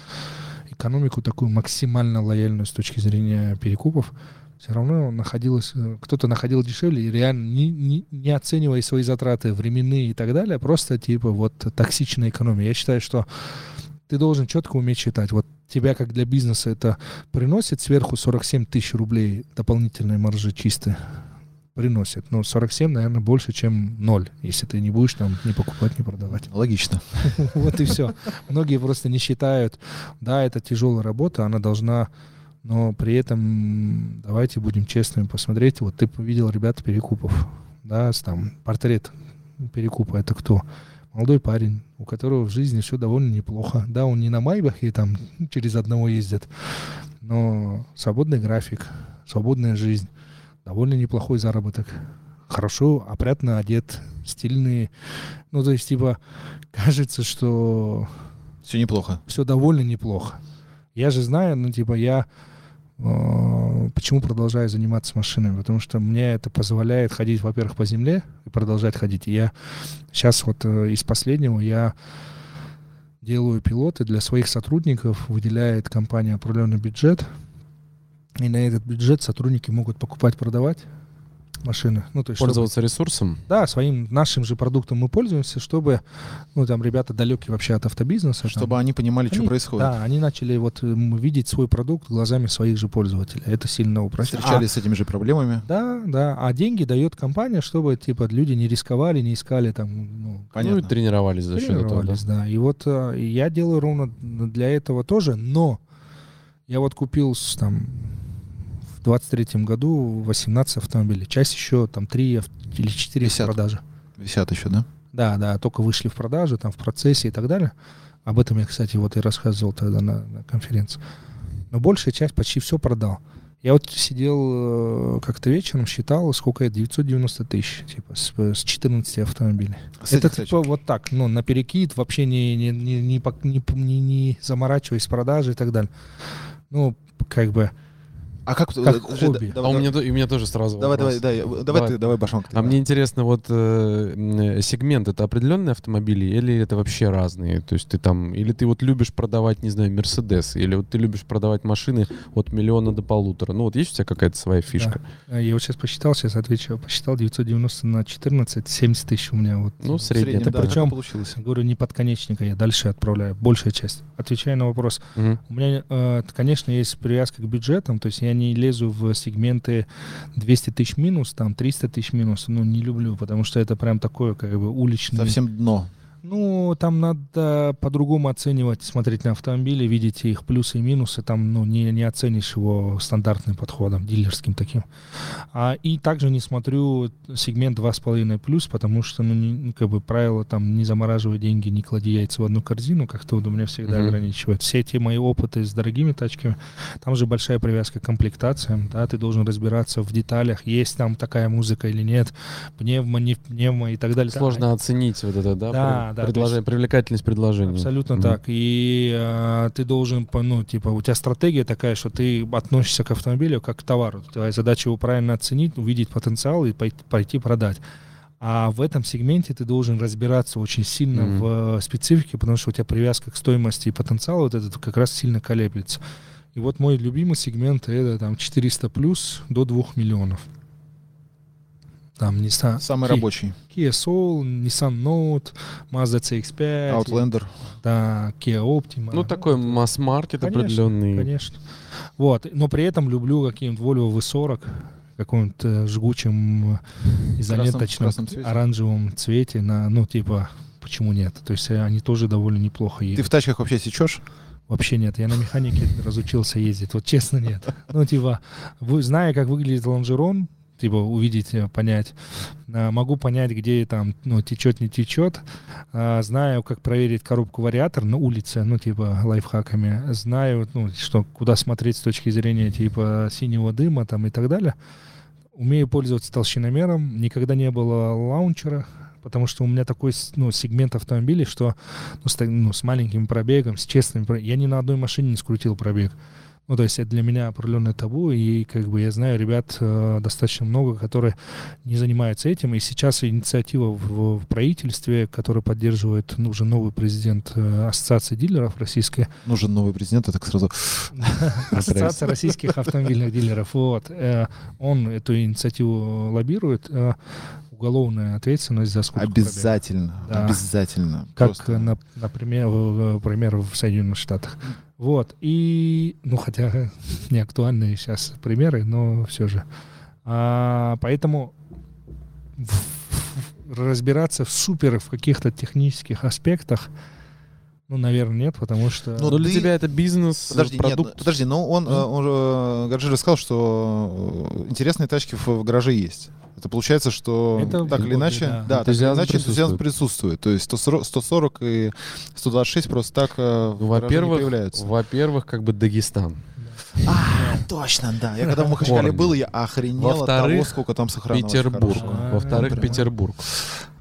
экономику такую максимально лояльную с точки зрения перекупов все равно находилось, э, кто-то находил дешевле и реально не, не, не оценивая свои затраты временные и так далее, просто типа вот токсичная экономия. Я считаю, что ты должен четко уметь считать. Вот тебя как для бизнеса это приносит сверху 47 тысяч рублей дополнительной маржи чистой приносит. Но 47, наверное, больше, чем 0, если ты не будешь там не покупать, не продавать. Логично. [LAUGHS] Вот и все. Многие просто не считают, да, это тяжелая работа, она должна но при этом давайте будем честными, посмотреть, вот ты видел ребята Перекупов, да, там портрет Перекупа, это кто? Молодой парень, у которого в жизни все довольно неплохо. Да, он не на Майбахе там через одного ездит, но свободный график, свободная жизнь, довольно неплохой заработок. Хорошо, опрятно одет, стильный. Ну, то есть, типа, [LAUGHS] кажется, что... Все неплохо. Все довольно неплохо. Я же знаю, ну, типа, я Э, почему продолжаю заниматься машинами? Потому что мне это позволяет ходить, во-первых, по земле и продолжать ходить. И я сейчас вот э, из последнего я делаю пилоты для своих сотрудников, выделяет компания определенный бюджет, и на этот бюджет сотрудники могут покупать, продавать машины. Ну, то есть, Пользоваться чтобы, ресурсом? Да, своим нашим же продуктом мы пользуемся, чтобы, ну, там, ребята далекие вообще от автобизнеса. Чтобы там, они понимали, они, что происходит. Да, они начали вот видеть свой продукт глазами своих же пользователей. Это сильно упростило. Встречались а, с этими же проблемами? Да, да. А деньги дает компания, чтобы, типа, люди не рисковали, не искали там... Ну, Понятно. Ну, и тренировались за счет этого. Да. да. И вот э, я делаю ровно для этого тоже, но я вот купил там в 23 году 18 автомобилей. Часть еще там 3 или 4 Висят. в продаже. Висят еще, да? Да, да, только вышли в продажу, там в процессе и так далее. Об этом я, кстати, вот и рассказывал тогда на, на конференции. Но большая часть почти все продал. Я вот сидел э, как-то вечером, считал, сколько это, 990 тысяч, типа, с, с 14 автомобилей. С это типа вот так, ну, на перекид, вообще не, не, не, не, не, не, не заморачиваясь с продажей и так далее. Ну, как бы, А как, как э, подожди, хобби. да- А давай, у меня, и у меня тоже сразу давай, давай, вопрос. да, я- давай, Давай. ты, давай, Башонка. А давай. мне интересно, вот э, м, сегмент это определенные автомобили или это вообще разные? То есть ты там, или ты вот любишь продавать, не знаю, Мерседес, или вот ты любишь продавать машины от миллиона до полутора. Ну вот есть у тебя какая-то своя фишка? э, я вот сейчас посчитал, сейчас отвечу, посчитал 990 на 14, 70 тысяч у меня вот. Ну, э, среднем, Среднем, да. да, Причем- получилось. Говорю, не подконечника, я дальше отправляю, большая часть. Отвечая на вопрос, Мгм. У меня, э, конечно, есть привязка к бюджетам, то есть я не лезу в сегменты 200 тысяч минус, там 300 тысяч минус, ну, не люблю, потому что это прям такое, как бы, уличный... Совсем дно. Ну, там надо по-другому оценивать, смотреть на автомобили, видеть их плюсы и минусы, там, ну, не, не оценишь его стандартным подходом, дилерским таким. А, и также не смотрю сегмент 2,5 плюс, потому что, ну, не- ну, как бы правило, там, не замораживай деньги, не клади яйца в одну корзину, как-то вот у меня всегда Мгм. ограничивает. Все эти мои опыты с дорогими тачками, там же большая привязка к комплектациям, да, ты должен разбираться в деталях, есть там такая музыка или нет, пневмо, не пневмо и так далее. Сложно оценить вот это, да? Да, да, предложение- есть- привлекательность предложения. Абсолютно Мгм. так. И э, ты должен, ну, типа, у тебя стратегия такая, что ты относишься к автомобилю как к товару. Твоя задача его правильно оценить, увидеть потенциал и пойти, пойти продать. А в этом сегменте ты должен разбираться очень сильно Мгм. в э, специфике, потому что у тебя привязка к стоимости и потенциалу вот этот как раз сильно колеблется. И вот мой любимый сегмент это там 400 плюс до 2 миллионов. Там Nissan, Самый Ki- рабочий. Kia Soul, Nissan Note, Mazda CX-5, Outlander. да, Kia Optima. Ну, такой масс-маркет определенный. Конечно. Вот. Но при этом люблю какие-нибудь Volvo V40 в каком-нибудь э, жгучем э, изоленточном красном цвете. оранжевом цвете на, ну, типа, почему нет? То есть э, они тоже довольно неплохо Ты едут. в тачках вообще сечешь? Вообще нет, я на механике разучился ездить. Вот честно нет. Ну, типа, вы, зная, как выглядит лонжерон, типа, увидеть, э, понять. А, Могу понять, где там, ну, течет, не течет. А, Знаю, как проверить коробку вариатор на улице, ну, типа, лайфхаками. Знаю, ну, что, куда смотреть с точки зрения, типа, синего дыма там и так далее. Умею пользоваться толщиномером. Никогда не было лаунчера, потому что у меня такой ну, сегмент автомобилей, что ну, с, ну, с маленьким пробегом, с честным пробегом. Я ни на одной машине не скрутил пробег. Ну, то есть это для меня определенное табу, и как бы я знаю ребят э, достаточно много, которые не занимаются этим, и сейчас инициатива в, в правительстве, которая поддерживает ну, уже новый президент э, Ассоциации дилеров российской, Нужен новый президент, я так сразу... [LAUGHS] Ассоциация российских автомобильных дилеров, вот, э, он эту инициативу лоббирует, э, уголовная ответственность за скупку пробега. Обязательно, Да. обязательно. как, Просто на- например, в- например, в Соединенных Штатах. Вот. И, ну, хотя [LAUGHS] не актуальные сейчас примеры, но все же. А, поэтому разбираться в супер в каких-то технических аспектах, ну, наверное, нет, потому что... Ну, Но для ты- тебя это бизнес, Подожди, нет, продукт. подожди, но он, э, он же, Гаджи рассказал, что э, интересные тачки в, в гараже есть. Это получается, что Это так или иначе, да. да, так или Энтузиазм иначе энтузиазм присутствует. То есть 140, 140 и 126 просто так э, Ну, во-первых, появляются. во-первых, как бы Дагестан. А, точно, да. Я когда в Махачкале был, я охренел от того, сколько там сохранилось. Петербург. Во-вторых, Петербург.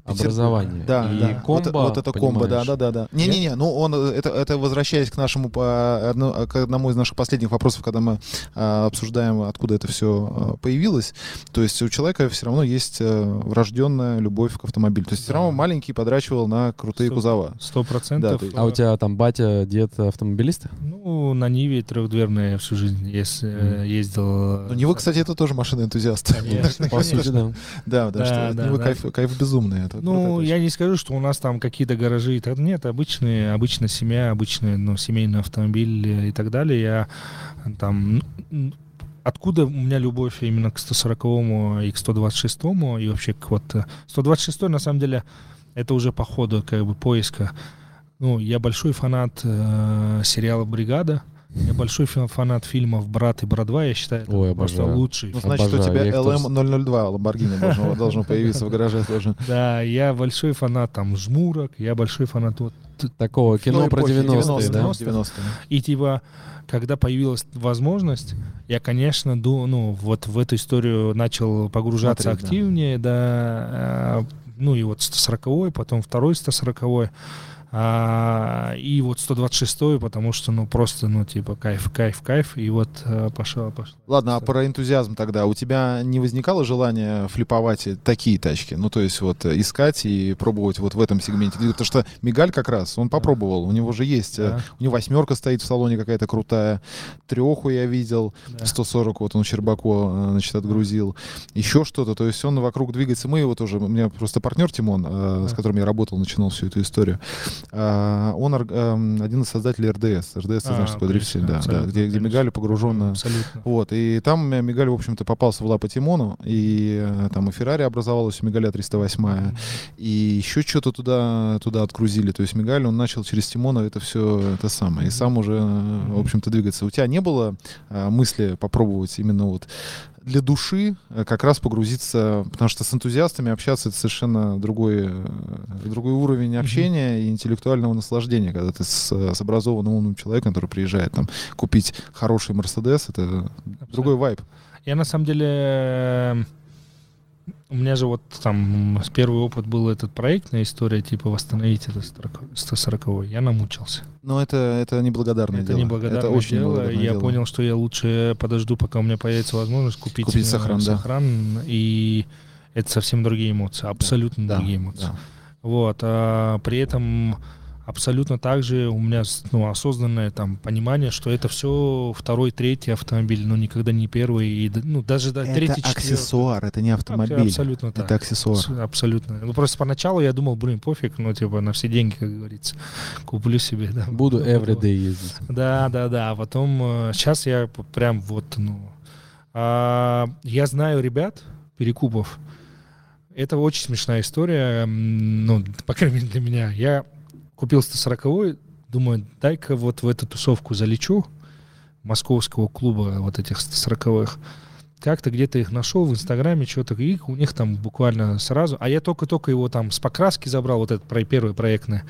Образование. Да, и да. комбо, вот, вот это комбо, да, да, да, да. Не-не-не, ну он, э, это, это возвращаясь к нашему, по, одно- к одному из наших последних вопросов, когда мы а, обсуждаем, откуда это все появилось, то есть у человека все равно есть э, врожденная любовь к автомобилю. То есть все Да. равно маленький подрачивал на крутые Сто- кузова. Сто Да, процентов. то есть- А у тебя там батя, дед автомобилист? Ну, на Ниве трехдверная всю жизнь ес- э, ездил. Ну, Нива, кстати, это тоже машина энтузиаста. Конечно, По сути, да. Да, да, Да, что да, да. кайф безумный. Это Ну, крутая я не скажу, что у нас там какие-то гаражи. и так- Нет, обычные, обычная семья, обычный, ну, семейный автомобиль э, и так далее. Я э, там... Откуда у меня любовь именно к 140-му и к 126-му, и вообще к вот... э, 126-й, на самом деле, это уже по ходу как бы поиска. Ну, я большой фанат э, сериала «Бригада». Я большой фанат фильмов «Брат» и «Брат 2», я считаю, это Ой, просто обожаю. лучший Ну, значит, у Обожаю, тебя я их тоже- LM002 Lamborghini должно, должно появиться в гараже тоже. [LAUGHS] Да, я большой фанат там «Жмурок», я большой фанат вот Такого кино Ну, про эпохи 90-е, да? 90-е, 90-е. И типа, когда появилась возможность, я, конечно, ду, ну, вот в эту историю начал погружаться Смотреть, да. активнее, да. э, ну и вот 140-й, потом второй 140-й. А, и вот 126-й, потому что, ну, просто, ну, типа, кайф, кайф, кайф. И вот пошел, пошел. Ладно, а про энтузиазм тогда. У тебя не возникало желания флиповать такие тачки? Ну, то есть вот искать и пробовать вот в этом сегменте? Потому что Мигаль как раз, он попробовал, у него же есть, э, Да, у него восьмерка стоит в салоне какая-то крутая, треху я видел, да. 140 вот он Щербако, э, значит, отгрузил. Еще что-то, то есть он вокруг двигается. Мы его тоже, у меня просто партнер Тимон, э, с Да. которым я работал, начинал всю эту историю. А, Он эм, один из создателей РДС. РДС, А, знаешь, конечно, дрифтинг, да, да, где, где. Мигаль погружен Абсолютно. вот, и там э, Мигаль, в общем-то, попался в лапы Тимону, и э, там и Феррари образовалась, у Мигаля 308, и еще что-то туда, туда отгрузили. То есть Мигаль, он начал через Тимона это все это самое, и сам уже, э, в общем-то, двигаться. У тебя не было мысли попробовать именно вот для души э, как раз погрузиться, потому что с энтузиастами общаться это совершенно другой, э, другой уровень общения и интеллектуального наслаждения, когда ты с, с образованным умным человеком, который приезжает там купить хороший Мерседес, это другой вайб. Я на самом деле... У меня же вот там первый опыт был этот проектная история, типа восстановить это 140 Я намучился. Но это, это неблагодарное это дело. неблагодарное это очень дело. неблагодарное я дело. понял, что я лучше подожду, пока у меня появится возможность купить, Купить э, сохран, да. сохран, И это совсем другие эмоции, абсолютно Да, другие эмоции. да. Вот. А при этом абсолютно так же у меня ну, осознанное там понимание, что это все второй, третий автомобиль, но никогда не первый, и, ну даже да, Это третий, четвертый. аксессуар, это не автомобиль. Абсолютно так. Это аксессуар. Абсолютно. Ну просто поначалу я думал, блин, пофиг, ну типа на все деньги, как говорится, [LAUGHS] куплю себе. Да, Буду everyday ездить. Да, да, да. А потом сейчас я п- прям вот, ну, а, я знаю ребят перекупов. Это очень смешная история, ну, [LAUGHS] по крайней мере для меня. Я купил 140 думаю, дай-ка вот в эту тусовку залечу московского клуба вот этих 140-х. Как-то где-то их нашел в Инстаграме, что-то, и у них там буквально сразу. А я только-только его там с покраски забрал, вот этот про- первый проектный.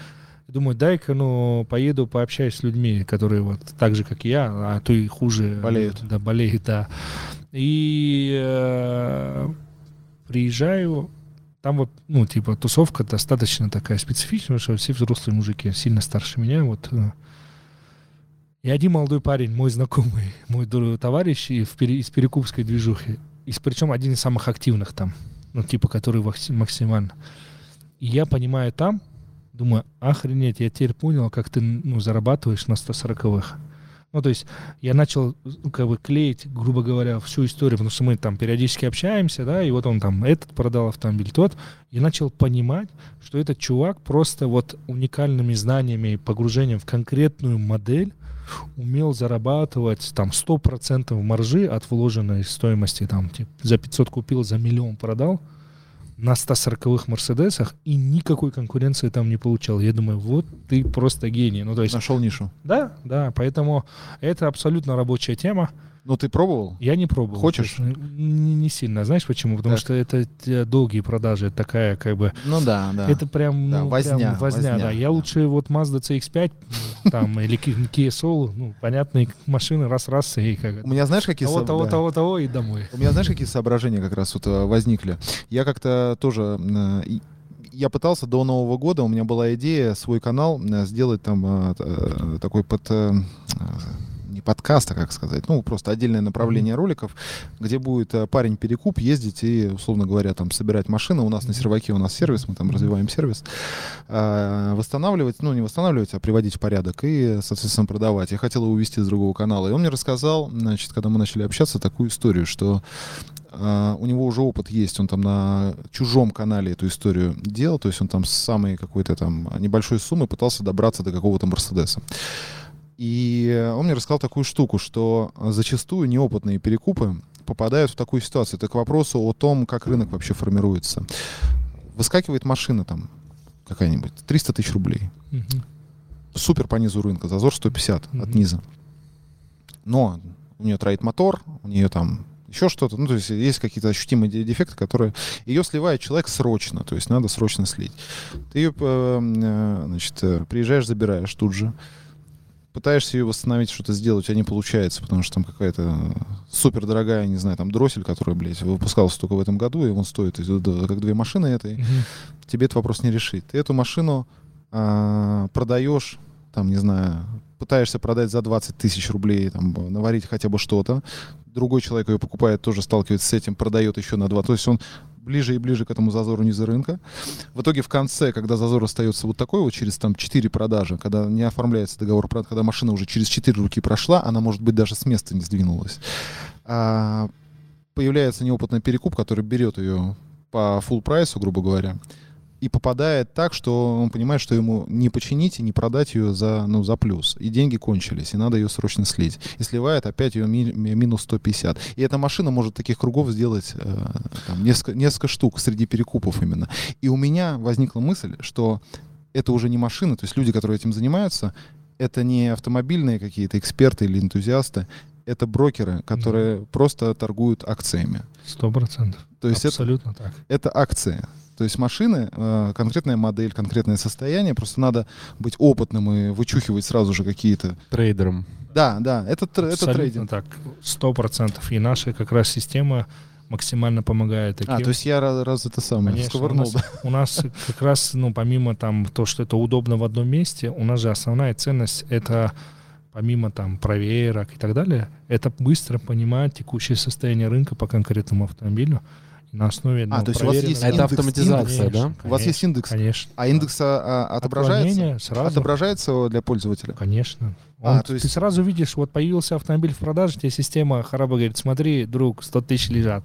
Думаю, дай-ка, ну, поеду, пообщаюсь с людьми, которые вот так же, как и я, а то и хуже. Болеют. Да, болеют, да. И э, приезжаю, там вот, ну, типа, тусовка достаточно такая специфичная, что все взрослые мужики, сильно старше меня, вот. э. И один молодой парень, мой знакомый, [LAUGHS] мой товарищ из перекупской движухи, и причем один из самых активных там, ну, типа, который максимально. И я понимаю там, думаю, охренеть, я теперь понял, как ты, ну, зарабатываешь на 140-х. Ну, то есть я начал, как бы, клеить, грубо говоря, всю историю, потому что мы там периодически общаемся, да, и вот он там этот продал автомобиль, тот, и начал понимать, что этот чувак просто вот уникальными знаниями и погружением в конкретную модель умел зарабатывать там 100% маржи от вложенной стоимости, там, типа, за 500 купил, за миллион продал, на 140-х Мерседесах, и никакой конкуренции там не получал. Я думаю, вот ты просто гений. Ну, то есть, Нашел нишу. да, да, поэтому это абсолютно рабочая тема. Ну, ты пробовал? Я не пробовал. Хочешь? честно. Не, не сильно. Знаешь почему? Потому Так. что это долгие продажи, это такая как бы... Ну да, да. Это прям, Да, ну, возня, прям возня, возня, да. Я да. лучше вот Mazda CX-5 там [LAUGHS] или Ki- Kia Soul, ну, понятные машины, раз-раз и как У меня знаешь, какие того, того, того, того и домой. У меня знаешь, какие соображения как раз вот э, возникли? Я как-то тоже... э, Я пытался до Нового года, у меня была идея свой канал э, сделать там такой под... не подкаст, а как сказать, ну, просто отдельное направление роликов, где будет э, парень-перекуп ездить и, условно говоря, там, собирать машины. У нас на серваке у нас сервис, мы там развиваем сервис. А, восстанавливать, ну, не восстанавливать, а приводить в порядок и, соответственно, продавать. Я хотел его увезти с другого канала. И он мне рассказал, значит, когда мы начали общаться, такую историю, что а, у него уже опыт есть, он там на чужом канале эту историю делал, то есть он там с самой какой-то там небольшой суммы пытался добраться до какого-то Мерседеса. И он мне рассказал такую штуку, что зачастую неопытные перекупы попадают в такую ситуацию. Это к вопросу о том, как рынок вообще формируется. Выскакивает машина там какая-нибудь, 300 тысяч рублей. Мгм. Супер по низу рынка, зазор 150 от Мгм. низа. но у нее троит мотор, у нее там еще что-то. Ну, то есть есть какие-то ощутимые де- дефекты, которые... Ее сливает человек срочно, то есть надо срочно слить. Ты ее, э, значит, э, приезжаешь, забираешь тут же. Пытаешься ее восстановить, что-то сделать, у тебя не получается, потому что там какая-то супер дорогая, не знаю, там дроссель, которая, блядь, выпускался только в этом году, и он стоит как две машины этой. Мгм. Тебе этот вопрос не решить. Ты эту машину а, продаешь, там, не знаю, пытаешься продать за 20 тысяч рублей, там, наварить хотя бы что-то. Другой человек ее покупает, тоже сталкивается с этим, продает еще на 2. То есть он ближе и ближе к этому зазору низа рынка. В итоге в конце, когда зазор остается вот такой вот через там 4 продажи, когда не оформляется договор, продажи, когда машина уже через 4 руки прошла, она, может быть, даже с места не сдвинулась. А, появляется неопытный перекуп, который берет ее по full прайсу, грубо говоря, и попадает так, что он понимает, что ему не починить и не продать ее за, ну, за плюс. И деньги кончились, и надо ее срочно слить. И сливает опять ее ми- ми- минус 150. И эта машина может таких кругов сделать э, там, несколько, несколько штук среди перекупов именно. И у меня возникла мысль, что это уже не машина, то есть люди, которые этим занимаются, это не автомобильные какие-то эксперты или энтузиасты, это брокеры, которые просто торгуют акциями. Сто процентов. То есть это, Абсолютно так. это акции. То есть машины, э, конкретная модель, конкретное состояние, просто надо быть опытным и вычухивать сразу же какие-то... Трейдером. Да, да, это, тр- это Абсолютно трейдинг. так. Сто процентов. И наша как раз система максимально помогает таким. А, то есть я раз, раз это самое Конечно, у сковырнул, нас, да? у нас как раз, ну, помимо там то, что это удобно в одном месте, у нас же основная ценность это помимо там проверок и так далее, это быстро понимать текущее состояние рынка по конкретному автомобилю. На основе ну, А, то есть у вас есть А это индекс, автоматизация, Конечно, да? У вас есть конечно, индекс, Конечно. а индекс а, а, отображается? Сразу. Отображается для пользователя? Конечно. А, Он- то есть- Ты сразу видишь, вот появился автомобиль в продаже, тебе система хараба говорит, смотри, друг, 100 тысяч лежат.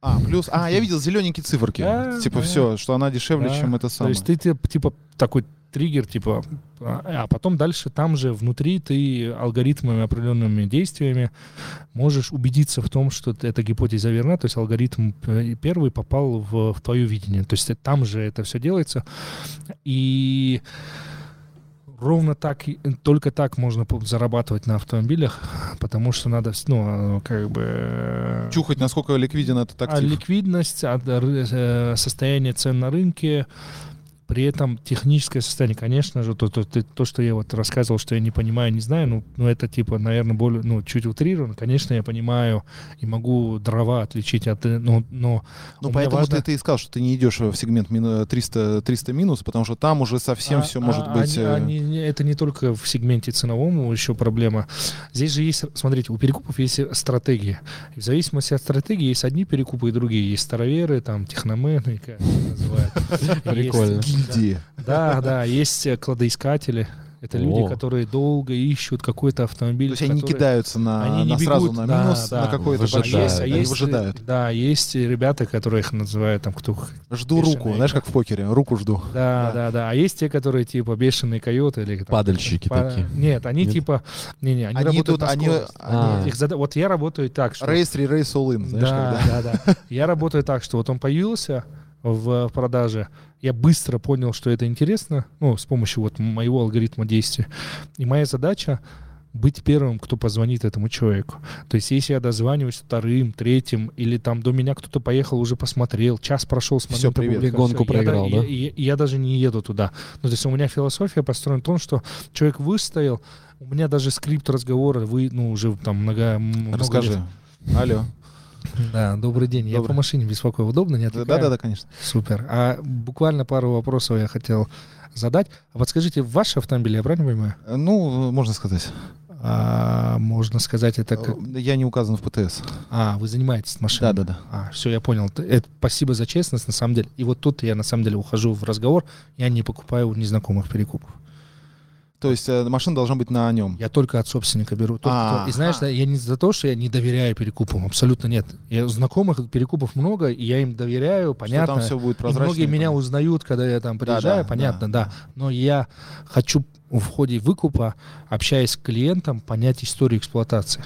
А, плюс... А, я видел зелененькие циферки. Да, типа да. все, что она дешевле, Да. чем это То самое. есть ты, тип- типа такой триггер, типа, а а потом дальше там же внутри ты алгоритмами, определенными действиями можешь убедиться в том, что эта гипотеза верна, то есть алгоритм э, первый попал в, в твое видение. То есть там же это все делается. И ровно так, только так можно зарабатывать на автомобилях, потому что надо, ну, э, как бы... э, Чухать, насколько ликвиден этот а актив. ликвидность, а, э, состояние цен на рынке, при этом техническое состояние, конечно же, то, то, то, то, что я вот рассказывал, что я не понимаю, не знаю, ну, ну это типа, наверное, более, ну, чуть утрировано. Конечно, я понимаю и могу дрова отличить от, э, но, но Ну, поэтому важно- ты, ты и сказал, что ты не идешь в сегмент мину- 300, 300 минус, потому что там уже совсем А- все а- может быть... они- э, они- это не только в сегменте ценовом еще проблема. Здесь же есть, смотрите, у перекупов есть стратегия. И в зависимости от стратегии есть одни перекупы и другие. Есть староверы, там, техномены, как называют. [LAUGHS] Прикольно. Гильдии. Да, да, есть э, кладоискатели. Это люди, которые долго ищут какой-то автомобиль. То есть они не кидаются на, Они не на сразу бегут, на минус, да. на какой-то большой, есть, а они есть, выжидают. Да, есть ребята, которые их называют там кто. Жду бешеные. руку, знаешь, как в покере, руку жду. Да, Да. да, да. А есть те, которые типа бешеные койоты или там, Падальщики па- такие. Нет, они Нет? типа, не, не, они, Они работают идут, на они, скорость. А. они Их Вот я работаю так, что рейс 3, рейс all in, знаешь, да, когда. да, да. Я работаю так, что вот он появился в продаже, я быстро понял, что это интересно, ну, с помощью вот моего алгоритма действия. И моя задача быть первым, кто позвонит этому человеку. То есть, если я дозваниваюсь вторым, третьим, или там до меня кто-то поехал, уже посмотрел, час прошел с момента привет. публикации, Гонку я да- проиграл, я, да? я- я даже не еду туда. Ну, то есть, у меня философия построена в том, что человек выстоял, у меня даже скрипт разговора, вы, ну, уже там много, много Расскажи. лет. Алло. Да, добрый день. Я Добрый. по машине беспокою. Удобно, не Да, отвлекаю? да, да, конечно. Супер. А буквально пару вопросов я хотел задать. А подскажите, ваш автомобиль, я правильно понимаю? Ну, можно сказать. А, можно сказать, это как... Э, Я не указан в ПТС. А, вы занимаетесь машиной? Да, да, да. А, все, я понял. Это, спасибо за честность, на самом деле. И вот тут я, на самом деле, ухожу в разговор. Я не покупаю у незнакомых перекупов. То есть э, машина должна быть на нем. Я только от собственника беру. Тот, А, кто- И знаешь, а. да, я не за то, что я не доверяю перекупам. Абсолютно нет. Я знакомых перекупов много, и я им доверяю, понятно. Что там все будет И прозрачно. многие меня узнают, когда я там приезжаю, да, понятно, да. да, Но я хочу в ходе выкупа, общаясь с клиентом, понять историю эксплуатации.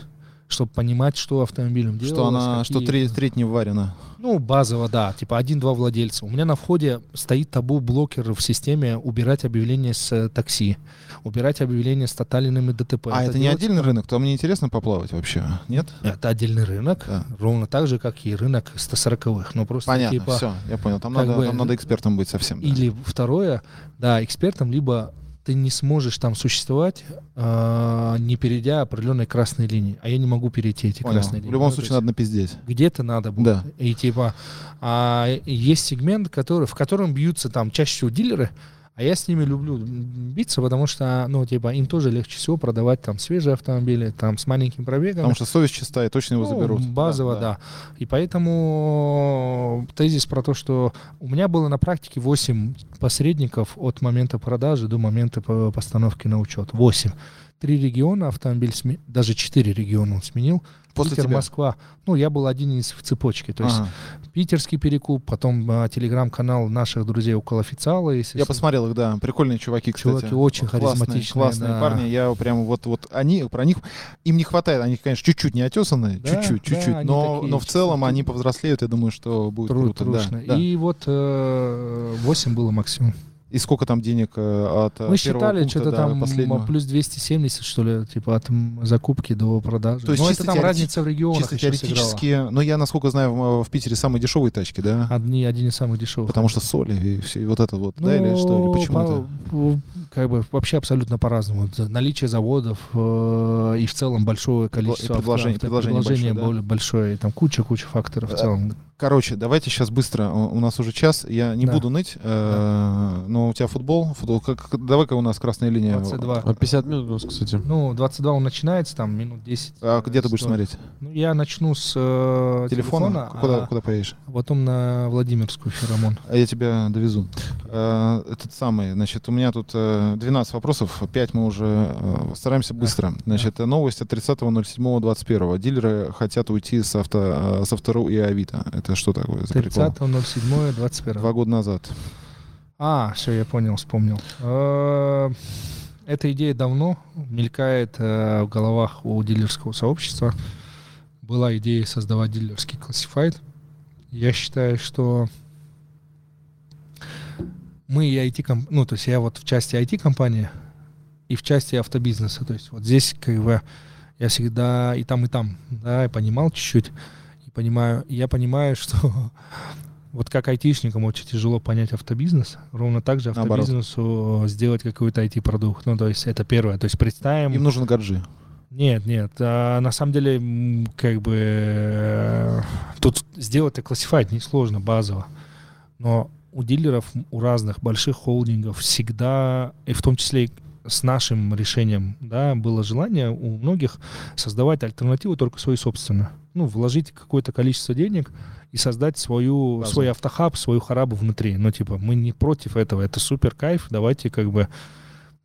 Чтобы понимать, что автомобилем делалось. Что она, что какие- треть, не варена. Ну, базово, да. Типа один-два владельца. У меня на входе стоит табу-блокер в системе убирать объявления с э, такси, убирать объявления с тотальными ДТП. А это не делается- отдельный рынок? То мне интересно поплавать вообще, нет? Это отдельный рынок, Да. ровно так же, как и рынок 140-х. Но просто Понятно, типа... все, я понял. Там надо, бы- там надо экспертом быть совсем. да. Или второе, да, экспертом, либо ты не сможешь там существовать, а, не перейдя определенной красной линии. А я не могу перейти эти Понял. красные В линии. любом Ну, случае надо напиздеть. где-то надо будет. Да. И типа а, есть сегмент, который, в котором бьются там чаще всего дилеры, а я с ними люблю биться, потому что, ну, типа, им тоже легче всего продавать там свежие автомобили, там с маленьким пробегом. Потому что совесть чистая, точно его Ну, заберут. Базово, да, И поэтому тезис про то, что у меня было на практике 8 посредников от момента продажи до момента по- постановки на учет. 8. Три региона автомобиль сме- даже четыре региона он сменил. После Питер, тебя. Москва. Ну, я был один из в цепочке. То есть Ага. питерский перекуп, потом а, телеграм-канал наших друзей около официала. Я посмотрел их, да, прикольные чуваки, кстати. Чуваки очень Классные, харизматичные, классные да. парни. Я прям вот вот они про них им не хватает, они конечно чуть-чуть не отесаны, Да, чуть-чуть, да, чуть-чуть, но такие но в целом они повзрослеют, я думаю, что будет Тру- круто. да, да. И вот э, 8 было максимум. И сколько там денег э, от э, Мы считали, что-то там последнего? плюс 270, что ли, типа от закупки до продажи. То есть Но чисто это там разница в регионах Чисто еще сыграла. теоретически, но я, насколько знаю, в, в Питере самые дешевые тачки, да? Одни, один из самых дешевых. Потому что соли и все, и вот это вот, Ну, да, или что, или почему по- это? Как бы вообще абсолютно по-разному. Наличие заводов э, и в целом большое количество предложений- авто- предложений предложение большое, да? большое. И там куча-куча факторов в Э, целом. Короче, давайте сейчас быстро, у нас уже час, я не Да. буду ныть, э, но у тебя футбол, футбол как, давай-ка у нас красная линия. 22. А 50 минут у нас, кстати. Ну, 22 он начинается, там минут 10. А где ты будешь смотреть? Ну, я начну с э, Телефона? телефона, Куда, а куда поедешь? потом на Владимирскую Феромон. А я тебя довезу. Э, Этот самый, значит, у меня тут э, 12 вопросов, 5 мы уже э, стараемся быстро. Значит, новость от 30.07.21. Дилеры хотят уйти с, авто, э, с Автору и Авито. Это что такое за прикол? 30.07.21. Два года назад. А, все, я понял, вспомнил. Э, Эта идея давно мелькает э, в головах у дилерского сообщества. Была идея создавать дилерский классифайд. Я считаю, что мы и IT, ну, то есть я вот в части IT-компании и в части автобизнеса. То есть вот здесь как бы я всегда и там, и там, да, я понимал чуть-чуть. И понимаю, я понимаю, что [LAUGHS] вот как айтишникам очень тяжело понять автобизнес, ровно так же Наоборот. автобизнесу сделать какой-то IT-продукт. Ну, то есть это первое. То есть представим... Им нужен гаджи. Нет, нет. а, на самом деле, как бы э, тут сделать и классифать несложно, базово. Но у дилеров, у разных больших холдингов всегда, и в том числе с нашим решением, да, было желание у многих создавать альтернативу только свою собственную. Ну, вложить какое-то количество денег и создать свою, Базу. свой автохаб, свою харабу внутри. Ну, типа, мы не против этого, это супер кайф, давайте как бы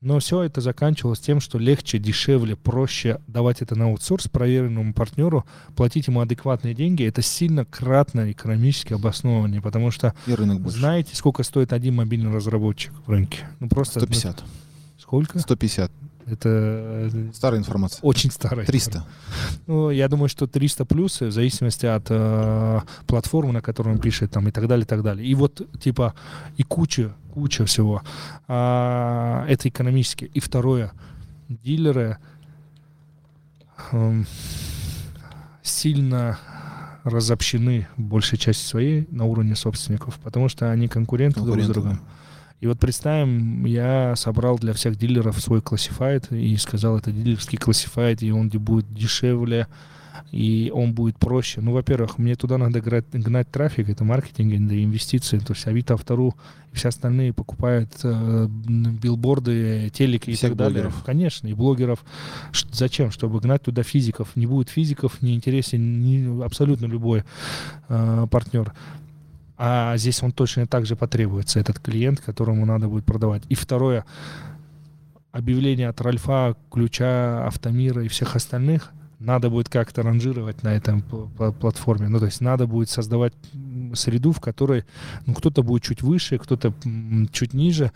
но все это заканчивалось тем, что легче, дешевле, проще давать это на аутсорс проверенному партнеру, платить ему адекватные деньги. Это сильно кратно экономически обоснованнее, потому что И рынок больше. знаете, сколько стоит один мобильный разработчик в рынке? Ну просто... ну, 150. сколько? 150. Это э, Старая информация. очень старая. 300. Ну, я думаю, что 300 плюс, в зависимости от э, платформы, на которой он пишет, там, и так далее, и так далее. И вот, типа, и куча, куча всего. А, это экономически. И второе, дилеры эм, сильно разобщены большей части своей на уровне собственников, потому что они конкуренты, друг с Конкуренты, другом. И вот представим, я собрал для всех дилеров свой классифайд и сказал, это дилерский классифайд, и он де- будет дешевле, и он будет проще. Ну, во-первых, мне туда надо гнать, гнать трафик, это маркетинг, это инвестиции. То есть Авито, Автору и все остальные покупают э, билборды, телеки и так далее. блогеров. Конечно, и блогеров. Ш- зачем? Чтобы гнать туда физиков. Не будет физиков, не интересен ни- абсолютно любой э, партнер. А здесь он точно так же потребуется, этот клиент, которому надо будет продавать. И второе, объявление от Ральфа, Ключа, Автомира и всех остальных надо будет как-то ранжировать на этом платформе. Ну, то есть надо будет создавать среду, в которой ну, кто-то будет чуть выше, кто-то чуть ниже.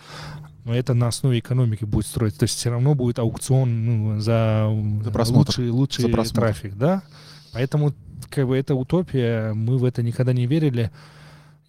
но это на основе экономики будет строиться. То есть все равно будет аукцион ну, за, За просмотр. лучший, лучший За просмотр. трафик, да. Поэтому как бы это утопия, мы в это никогда не верили.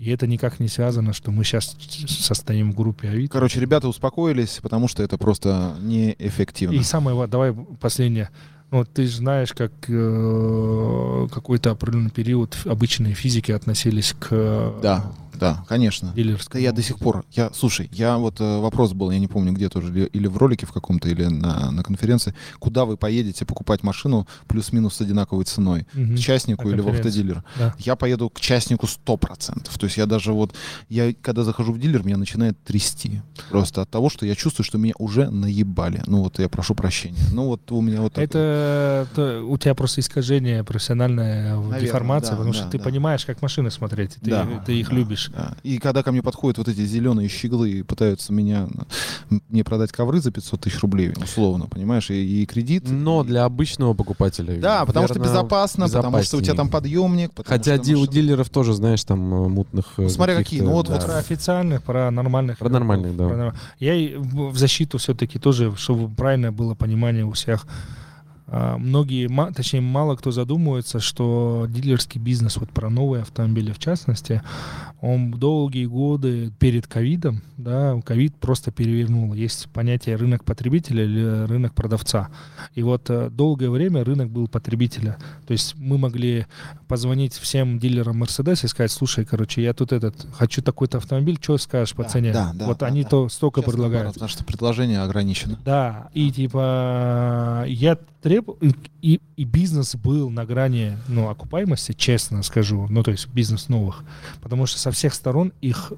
И это никак не связано, что мы сейчас состоим в группе Авито. Короче, ребята успокоились, потому что это просто неэффективно. И самое, ва- давай последнее. Ну, ты же знаешь, как э, какой-то определенный период обычные физики относились к э, Да, да, конечно. Да дилерскому. я до сих пор, я, слушай, я вот э, вопрос был, я не помню где тоже, или, или в ролике в каком-то, или на, на конференции, куда вы поедете покупать машину плюс-минус с одинаковой ценой, Мгм. к частнику На или в автодилер? Да. Я поеду к частнику 100%. То есть я даже вот, я когда захожу в дилер, меня начинает трясти. Просто от того, что я чувствую, что меня уже наебали. Ну вот я прошу прощения. Ну вот у меня вот такое. Это то- у тебя просто искажение профессиональная Наверное, деформация, да, потому да, что ты да. понимаешь, как машины смотреть, ты, Да, ты их да, любишь. Да. И когда ко мне подходят вот эти зеленые щеглы и пытаются меня мне продать ковры за 500 тысяч рублей, условно, понимаешь, и, и кредит. Но и- для обычного покупателя. Да, потому что безопасно, потому что у тебя там подъемник. Хотя что у дилеров тоже, знаешь, там э, мутных... Ну, смотря какие, ну, вот- да. вот Про официальных, про нормальных. Про нормальных, да. Про Я в защиту все-таки тоже, чтобы правильно было понимание у всех. А, Многие, точнее, мало кто задумывается, что дилерский бизнес, вот про новые автомобили в частности, он долгие годы перед ковидом, да, ковид просто перевернул. Есть понятие рынок потребителя или рынок продавца. И вот э, долгое время рынок был потребителя. То есть мы могли позвонить всем дилерам Mercedes и сказать, слушай, короче, я тут этот, хочу такой-то автомобиль, что скажешь по Да, цене? да, да, вот да, они да. то столько Сейчас предлагают. наоборот, Потому что предложение ограничено. Да, и типа я требую, и, и бизнес был на грани, ну, окупаемости, честно скажу, ну, то есть бизнес новых, потому что со всех сторон их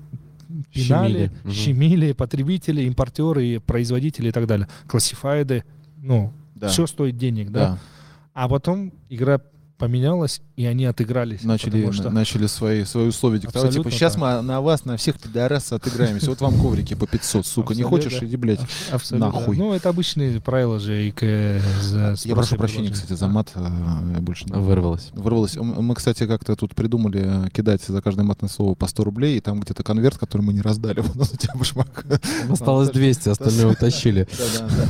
пинали, Щемили. Щемили потребители, импортеры, производители и так далее. Классифайды, ну, Да. все стоит денег, да? да. А потом игра поменялась, и они отыгрались. Начали, что- начали свои, свои условия диктовать. Типа, Абсолютно сейчас так. мы на вас, на всех пидорас отыграемся. Вот вам коврики по 500, сука. Не Абсолютно. хочешь, иди, блядь. Абсолютно. нахуй. Ну, это обычные правила же ИК за Я прошу и прощения, кстати, за мат. э, Я больше не Вырвалось. Вырвалось. Мы, кстати, как-то тут придумали э, кидать за каждое матное слово по 100 рублей, и там где-то конверт, который мы не раздали. [LAUGHS] Вот у тебя башмак. Осталось так 200, остальное утащили.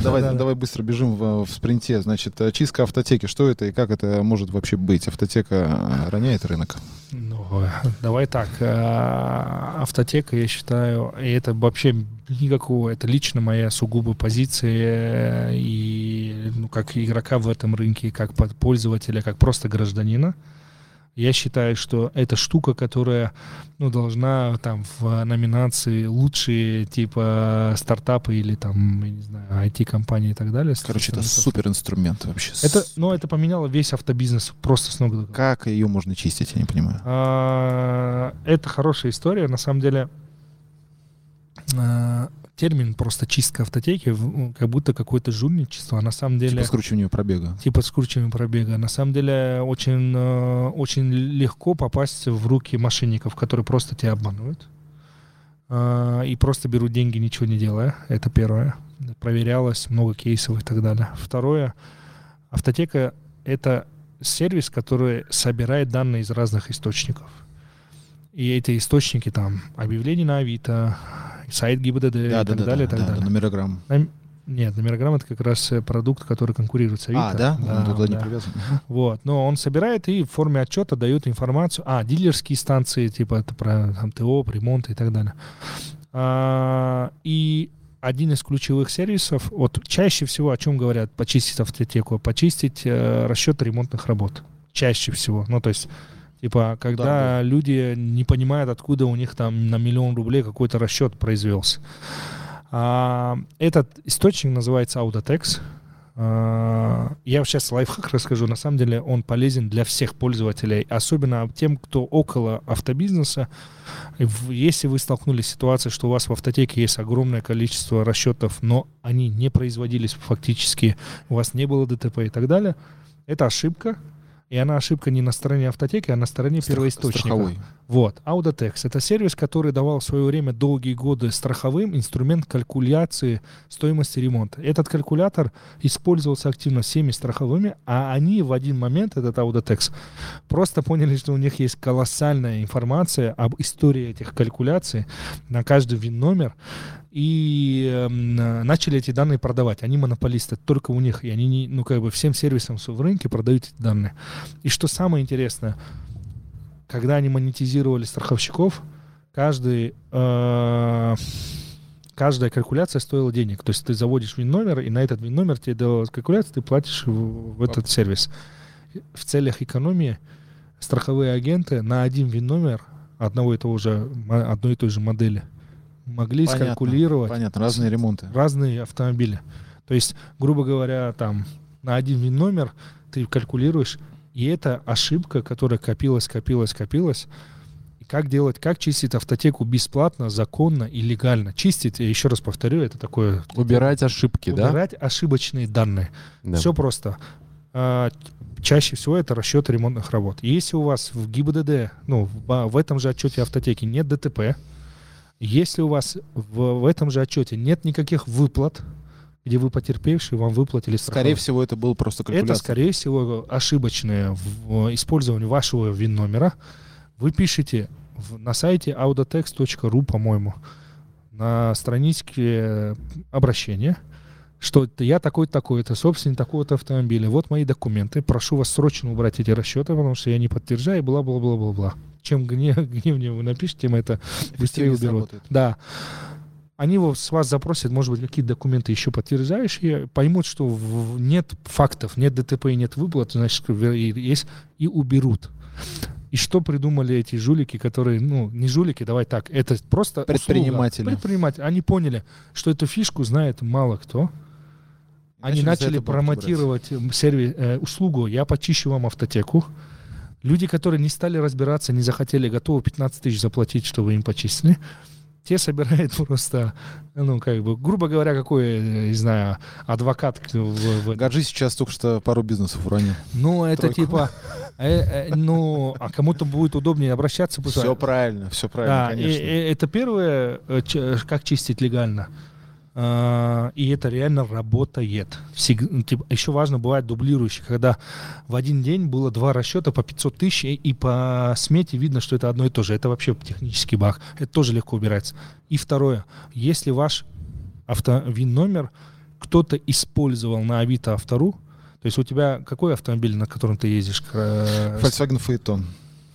Давай, быстро бежим в, в спринте. Значит, э, чистка автотеки. Что это и как это может вообще быть? Автотека э, роняет рынок? Ну, давай так. э, Автотека, я считаю, и это вообще никакого, это лично моя сугубо позиция э, и ну, как игрока в этом рынке, как пользователя, как просто гражданина. Я считаю, что это штука, которая ну, должна там в номинации лучшие типа стартапы или там, я не знаю, IT-компании и так далее. Короче, это супер инструмент вообще. Это, ну, это поменяло весь автобизнес просто с ног до головы. Как ее можно чистить, я не понимаю. А, Это хорошая история. На самом деле а, термин просто чистка автотеки, в- как будто какое-то жульничество. А на самом деле Типа скручивание пробега. типа скручивания пробега. На самом деле очень, э, очень легко попасть в руки мошенников, которые просто тебя обманывают. А, И просто берут деньги, ничего не делая. Это первое. Проверялось, много кейсов и так далее. Второе. Автотека — это сервис, который собирает данные из разных источников. И эти источники там объявления на Авито, сайт ГИБДД и Да, да, так да, далее, и да, так да, далее. номерограмм. Нам- Нет, номерограмм это как раз э, продукт, который конкурирует с Авито. А, да? Он туда не да. привязан. Мгм. [LAUGHS] Вот, но он собирает и в форме отчета дает информацию. А, дилерские станции, типа это про там, ТО, ремонт и так далее. А, и один из ключевых сервисов, вот чаще всего о чем говорят, почистить автотеку, почистить э, расчет ремонтных работ. Чаще всего. Ну, то есть, типа, когда да. люди не понимают, откуда у них там на миллион рублей какой-то расчет произвелся. А, этот источник называется Autotex. А, Я сейчас лайфхак расскажу. На самом деле он полезен для всех пользователей, особенно тем, кто около автобизнеса. Если вы столкнулись с ситуацией, что у вас в автотеке есть огромное количество расчетов, но они не производились фактически, у вас не было ДТП и так далее, это ошибка. И она ошибка не на стороне автотеки, а на стороне Страх- первоисточника. Страховой. Вот. Audatex — это сервис, который давал в свое время долгие годы страховым инструмент калькуляции стоимости ремонта. Этот калькулятор использовался активно всеми страховыми, а они в один момент, этот Audatex, просто поняли, что у них есть колоссальная информация об истории этих калькуляций на каждый ВИН-номер, и э, начали эти данные продавать. Они монополисты, только у них, и они, не, ну, как бы всем сервисам в рынке продают эти данные. И что самое интересное — когда они монетизировали страховщиков, каждый, э, каждая калькуляция стоила денег. То есть ты заводишь вин-номер, и на этот вин-номер тебе делалась калькуляция, ты платишь в, в этот сервис. В целях экономии страховые агенты на один вин-номер одного и того же, одной и той же модели могли понятно, скалькулировать понятно, разные ремонты. Разные автомобили. То есть, грубо говоря, там на один вин-номер ты калькулируешь и это ошибка, которая копилась, копилась, копилась. И как делать, как чистить автотеку бесплатно, законно и легально? Чистить, я еще раз повторю, это такое... Убирать ошибки, убирать да? Убирать ошибочные данные. Да. Все просто. А, чаще всего это расчет ремонтных работ. Если у вас в ГИБДД, ну, в, в этом же отчете автотеки нет ДТП, если у вас в, в этом же отчете нет никаких выплат, где вы потерпевший, вам выплатили страховку. Скорее всего, это был просто калькуляция. Это, скорее всего, ошибочное в использовании вашего ВИН-номера. Вы пишете в, на сайте audotext.ru, по-моему, на страничке обращения, что я такой-такой-то, собственник такого-то автомобиля, вот мои документы, прошу вас срочно убрать эти расчеты, потому что я не подтверждаю, бла-бла-бла-бла-бла. Чем гнев, [LAUGHS] гневнее вы напишете, тем это быстрее уберут. Да они с вас запросят, может быть, какие документы еще подтверждающие, поймут, что нет фактов, нет ДТП и нет выплат, значит, есть, и уберут. И что придумали эти жулики, которые, ну, не жулики, давай так, это просто предприниматели. Услуга. Предприниматели. Они поняли, что эту фишку знает мало кто. Они начали, начали промотировать сервис, э, услугу «Я почищу вам автотеку». Люди, которые не стали разбираться, не захотели, готовы 15 тысяч заплатить, чтобы им почистили те собирают [LAUGHS] просто, ну, как бы, грубо говоря, какой, не знаю, адвокат. В, в... Гаджи сейчас только что пару бизнесов уронил. Ну, это Тройку. типа, э, э, ну, а кому-то будет удобнее обращаться. Все правильно, все правильно, да, конечно. И, и, это первое, э, как чистить легально. Uh, и это реально работает. Всег... Ну, еще важно бывает дублирующий, когда в один день было два расчета по 500 тысяч, и по смете видно, что это одно и то же. Это вообще технический баг. Это тоже легко убирается. И второе, если ваш автовин номер кто-то использовал на Авито автору, то есть у тебя какой автомобиль, на котором ты ездишь? Volkswagen Phaeton.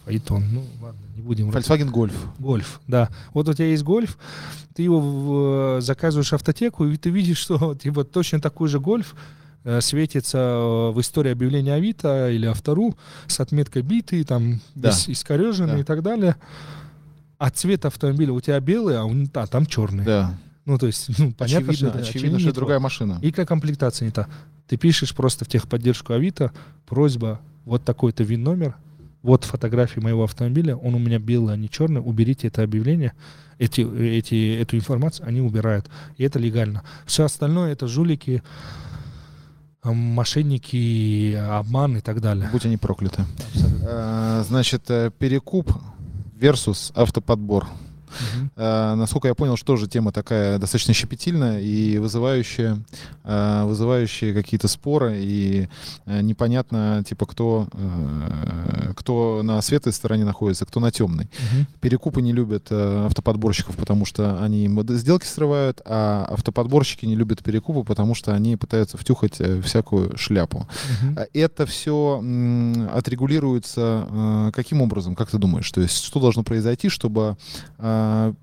Phaeton, ну ладно не будем... Volkswagen Golf. Гольф, да. Вот у тебя есть Гольф, ты его в, заказываешь автотеку, и ты видишь, [LAUGHS] что типа точно такой же Гольф э, светится э, в истории объявления Авито или Автору с отметкой битый, там, да. ис- искореженный да. и так далее. А цвет автомобиля у тебя белый, а, он, а там черный. Да. Ну, то есть, ну, понятно, очевидно, что это очевидно, очевидно, что это другая машина. И комплектация не та. Ты пишешь просто в техподдержку Авито, просьба, вот такой-то ВИН-номер, вот фотографии моего автомобиля, он у меня белый, а не черный, уберите это объявление, эти, эти, эту информацию они убирают. И это легально. Все остальное это жулики, мошенники, обман и так далее. Будь они прокляты. А, значит, э, перекуп versus автоподбор. Угу. А, насколько я понял, что же тема такая достаточно щепетильная и вызывающая, а, вызывающая какие-то споры и а, непонятно, типа, кто, а, кто на светлой стороне находится, кто на темной. Угу. Перекупы не любят а, автоподборщиков, потому что они сделки срывают, а автоподборщики не любят перекупы, потому что они пытаются втюхать а, всякую шляпу. Угу. Это все отрегулируется а, каким образом, как ты думаешь? То есть что должно произойти, чтобы а,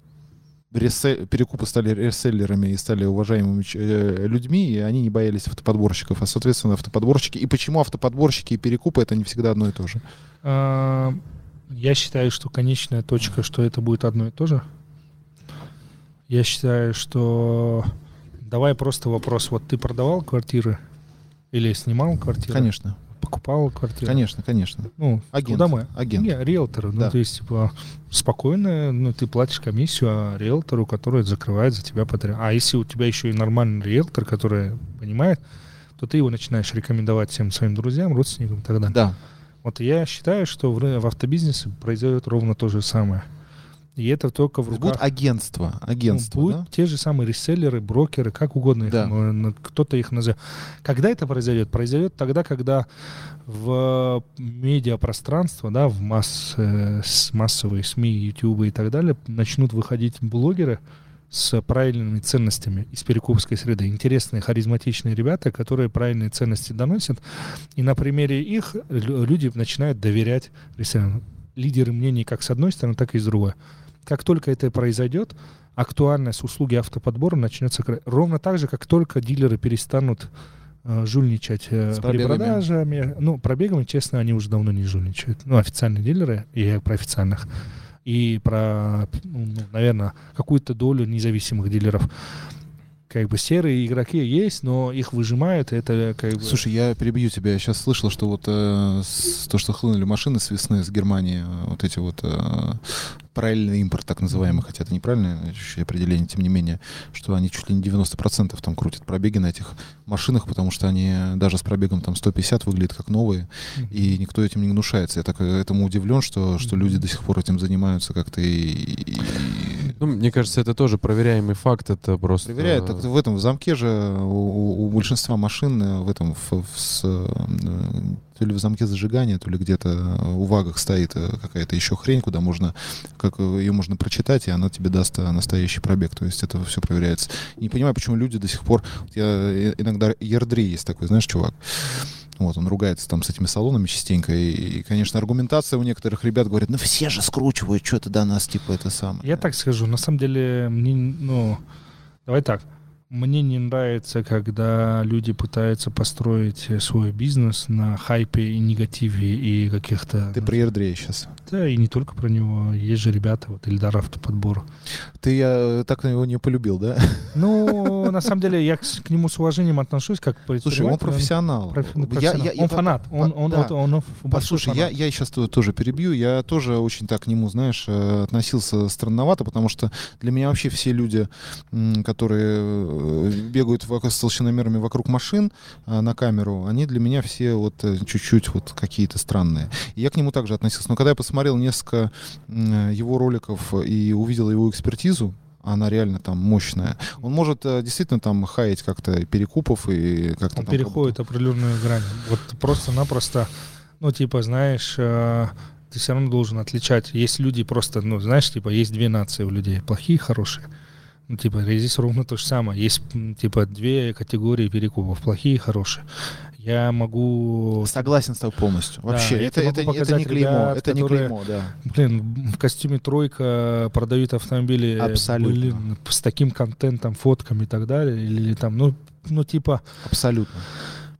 а, перекупы стали реселлерами и стали уважаемыми э, людьми, и они не боялись автоподборщиков, а, соответственно, автоподборщики. И почему автоподборщики и перекупы — это не всегда одно и то же? А, я считаю, что конечная точка, что это будет одно и то же. Я считаю, что... Давай просто вопрос. Вот ты продавал квартиры или снимал квартиры? Конечно покупал квартиру. Конечно, конечно. Ну, агент. Куда мы? Агент. Не, риэлтору. Ну, да. Ну, то есть, типа, спокойно, ну, ты платишь комиссию а риэлтору, который закрывает за тебя подряд. А если у тебя еще и нормальный риэлтор, который понимает, то ты его начинаешь рекомендовать всем своим друзьям, родственникам и так далее. Да. Вот я считаю, что в, в автобизнесе произойдет ровно то же самое. И это только в руках... Будут агентства, агентства, Ну, будут да? те же самые реселлеры, брокеры, как угодно их, Да. м, кто-то их назовет. Когда это произойдет? Произойдет тогда, когда в медиапространство, да, в масс, э, массовые СМИ, YouTube и так далее начнут выходить блогеры с правильными ценностями из перекупской среды. Интересные, харизматичные ребята, которые правильные ценности доносят. И на примере их лю- люди начинают доверять реселлерам. Лидеры мнений как с одной стороны, так и с другой. Как только это произойдет, актуальность услуги автоподбора начнется ровно так же, как только дилеры перестанут э, жульничать э, С при продажами. Ну, пробегами, честно, они уже давно не жульничают. Ну, официальные дилеры, и про официальных. И про, ну, наверное, какую-то долю независимых дилеров. Как бы серые игроки есть, но их выжимают, и это как бы... Слушай, я перебью тебя. Я сейчас слышал, что вот э, с- то, что хлынули машины с весны с Германии, э, вот эти вот э, параллельный импорт, так называемый, хотя это неправильное определение, тем не менее, что они чуть ли не 90% там крутят пробеги на этих машинах, потому что они даже с пробегом там 150 выглядят как новые, и никто этим не гнушается. Я так э, этому удивлен, что, что люди до сих пор этим занимаются как-то и... и- Ну, мне кажется, это тоже проверяемый факт, это просто... Проверяют. Так в этом в замке же у, у- большинства машин э, в этом в, в с, э, то ли в замке зажигания, то ли где-то э, у вагах стоит какая-то еще хрень, куда можно, как ее можно прочитать, и она тебе даст настоящий пробег. То есть это все проверяется. Не понимаю, почему люди до сих пор... Я иногда Ярдри есть такой, знаешь, чувак. Вот, он ругается там с этими салонами частенько. И, и, конечно, аргументация у некоторых ребят говорит, ну все же скручивают, что-то до нас, типа, это самое. Я так скажу, на самом деле, мне, ну, давай так, мне не нравится, когда люди пытаются построить э, свой бизнес на хайпе и негативе и каких-то... Ты про Ярдрея сейчас. Да, и не только про него. Есть же ребята, вот Ильдар Автоподбор. Ты я, так его не полюбил, да? Ну, на самом деле, я к, нему с уважением отношусь, как к Слушай, он профессионал. ну, он фанат. Он, Послушай, я, сейчас тоже перебью. Я тоже очень так к нему, знаешь, э, относился странновато, потому что для меня вообще все люди, которые бегают вокруг- с толщиномерами вокруг машин э, на камеру, они для меня все вот э, чуть-чуть вот какие-то странные. И я к нему также относился. Но когда я посмотрел несколько его роликов и увидел его экспертизу, она реально там мощная. Он может э, действительно там хаять как-то перекупов и как-то Он там переходит определенную грань. Вот просто-напросто, ну, типа, знаешь, э, ты все равно должен отличать. Есть люди просто, ну, знаешь, типа, есть две нации у людей, плохие и хорошие. Ну, типа, здесь ровно то же самое. Есть, типа, две категории перекупов, плохие и хорошие. Я могу... Согласен с тобой полностью. Да, Вообще, я это, это, это не клеймо. ребят, это не которые- клеймо, да. Блин, в костюме тройка продают автомобили. Абсолютно. Блин, с таким контентом, фотками и так далее. Или, или там, ну, ну, типа, Абсолютно.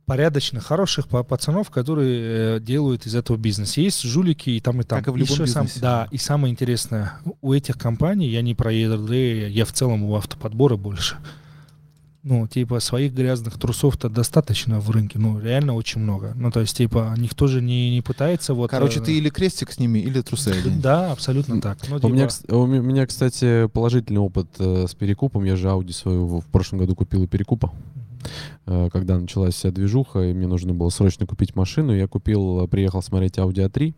Порядочных, хороших па- пацанов, которые э, делают из этого бизнес. Есть жулики и там, и там. Как и в любом Еще сам- да, и самое интересное, у этих компаний, я не про ERD, я в целом у автоподбора больше. Ну, типа, своих грязных трусов-то достаточно в рынке, ну, реально очень много. Ну, то есть, типа, никто же не, не пытается вот... Короче, э, ты или крестик с ними, или трусы. [LAUGHS] Да, абсолютно так. Ну, У меня, типа, у ме- меня, кстати, положительный опыт э, с перекупом. Я же Audi свою в прошлом году купил у перекупа. Э, Когда началась вся движуха, и мне нужно было срочно купить машину, я купил, приехал смотреть Audi A3.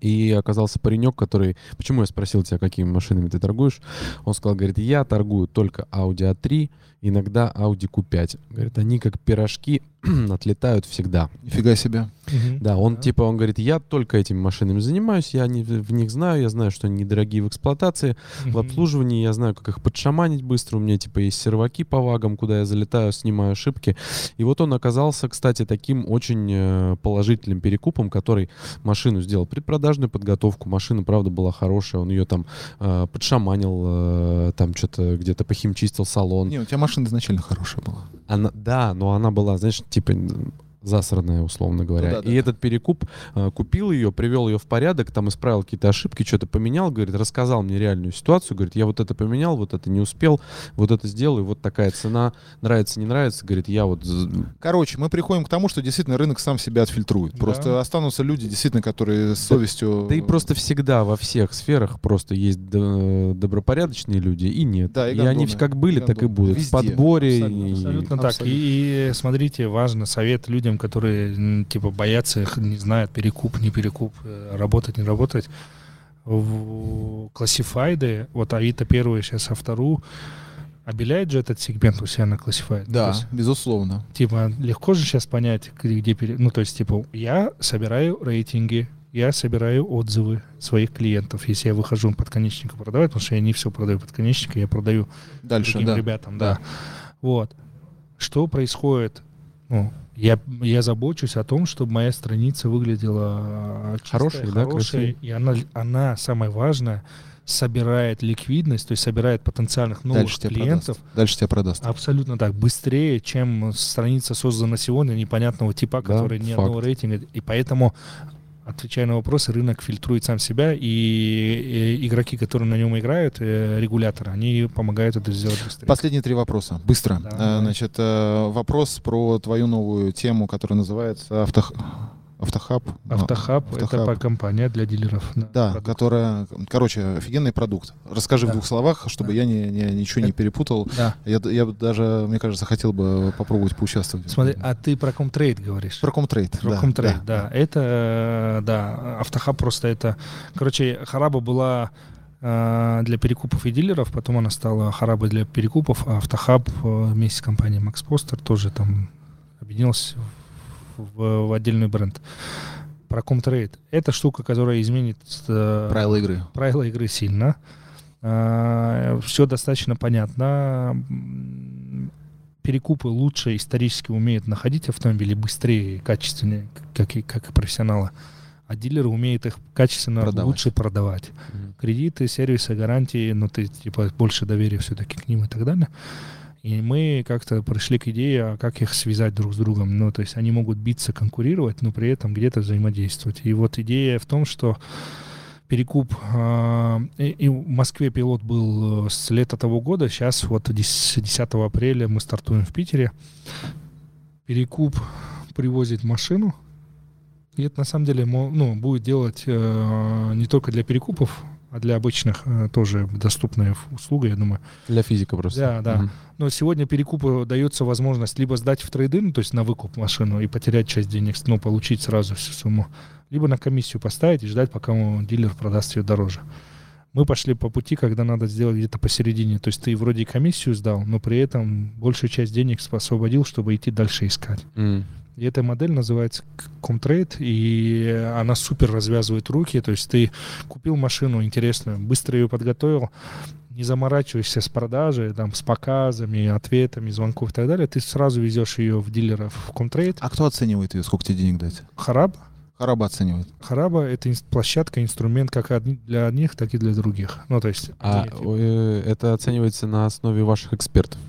И оказался паренек, который... Почему я спросил тебя, какими машинами ты торгуешь? Он сказал, говорит, я торгую только Audi A3, иногда Audi Q5. Говорит, они как пирожки [CLEARS THROAT] отлетают всегда. Нифига себе. Мгм. Да, он Да. типа, он говорит, я только этими машинами занимаюсь, я не, в них знаю, я знаю, что они недорогие в эксплуатации, в Мгм. обслуживании, я знаю, как их подшаманить быстро, у меня типа есть серваки по вагам, куда я залетаю, снимаю ошибки. И вот он оказался, кстати, таким очень э, положительным перекупом, который машину сделал предпродажную подготовку, машина, правда, была хорошая, он ее там э, подшаманил, э, там что-то где-то похимчистил салон. Не, у тебя машина изначально хорошая была. Она, да, но она была, знаешь, типа засранная, условно говоря. Ну да, да, и да. этот перекуп э, купил ее, привел ее в порядок, там исправил какие-то ошибки, что-то поменял, говорит, рассказал мне реальную ситуацию, говорит, я вот это поменял, вот это не успел, вот это сделал, и вот такая цена, нравится, не нравится, говорит, я вот... Короче, мы приходим к тому, что действительно рынок сам себя отфильтрует. Да. Просто останутся люди, действительно, которые с совестью... Да и просто всегда во всех сферах просто есть добропорядочные люди и нет. Да, и и они как были, И так и будут. Везде. В подборе. Абсолютно, и- Абсолютно так. Абсолютно. И, и смотрите, важно совет людям людям, которые типа боятся, их не знают, перекуп, не перекуп, э, работать, не работать. В классифайды, вот Авито первый, сейчас Автору, обеляет же этот сегмент у себя на классифайд. Да, безусловно. типа, легко же сейчас понять, где, где пере- Ну, то есть, типа, я собираю рейтинги, я собираю отзывы своих клиентов, если я выхожу под конечника продавать, потому что я не все продаю под конечника, я продаю Дальше, другим да. ребятам, да. Вот. Что происходит? Ну, я, я забочусь о том, чтобы моя страница выглядела чистая, Хорошей, да, хорошей, и она, она, самое важное, собирает ликвидность, то есть собирает потенциальных новых Дальше клиентов. продаст. Дальше тебя продаст. Абсолютно так. Быстрее, чем страница создана сегодня непонятного типа, Да, который ни факт. одного рейтинга. И поэтому, отвечая на вопросы, рынок фильтрует сам себя, и, игроки, которые на нем играют, э, регуляторы, они помогают это сделать быстрее. Последние три вопроса. Быстро. Да, Э. Значит, э, вопрос про твою новую тему, которая называется авто... Автохаб. Автохаб, это Автохаб. по компания для дилеров. Да, продукт. которая, короче, офигенный продукт. Расскажи в Да. двух словах, чтобы Да. я не, не- ничего не перепутал. Да. Я, я даже, мне кажется, хотел бы попробовать поучаствовать. Смотри, а ты про комтрейд говоришь? Про комтрейд. Про да, комтрейд, да. да. Это, э, да, автохаб просто это... Короче, Хараба была э, для перекупов и дилеров, потом она стала Харабой для перекупов, а Автохаб э, вместе с компанией Max Poster тоже там объединился в, в отдельный бренд. Про комтрейд. Это штука, которая изменит э, Правила игры. правила игры сильно. все достаточно понятно. Перекупы лучше исторически умеют находить автомобили быстрее и качественнее, как и, как и профессионалы. А дилеры умеют их качественно Продавать. лучше продавать. Мгм. Кредиты, сервисы, гарантии, ну ты типа больше доверия все-таки к ним и так далее. И мы как-то пришли к идее, а как их связать друг с другом. Ну, то есть они могут биться, конкурировать, но при этом где-то взаимодействовать. И вот идея в том, что перекуп... а, и, в Москве пилот был э, с лета того года. Сейчас вот 10, 10 апреля мы стартуем в Питере. Перекуп привозит машину. И это на самом деле ну, будет делать э, не только для перекупов, а для обычных э, тоже доступная услуга, я думаю. Для физика просто. Да, да. Мгм. Но сегодня перекупу дается возможность либо сдать в трейдинг, то есть на выкуп машину и потерять часть денег, но получить сразу всю сумму, либо на комиссию поставить и ждать, пока дилер продаст ее дороже. Мы пошли по пути, когда надо сделать где-то посередине. То есть ты вроде и комиссию сдал, но при этом большую часть денег освободил, чтобы идти дальше искать. М. И эта модель называется Comtrade, и она супер развязывает руки. То есть ты купил машину интересную, быстро ее подготовил, не заморачиваешься с продажей, там, с показами, ответами, звонков и так далее. Ты сразу везешь ее в дилеров в Comtrade. А кто оценивает ее? Сколько тебе денег дать? Хараб. Хараба оценивает. Хараба — это площадка, инструмент как для одних, так и для других. Ну, то есть... А нет, э, это оценивается на основе ваших экспертов?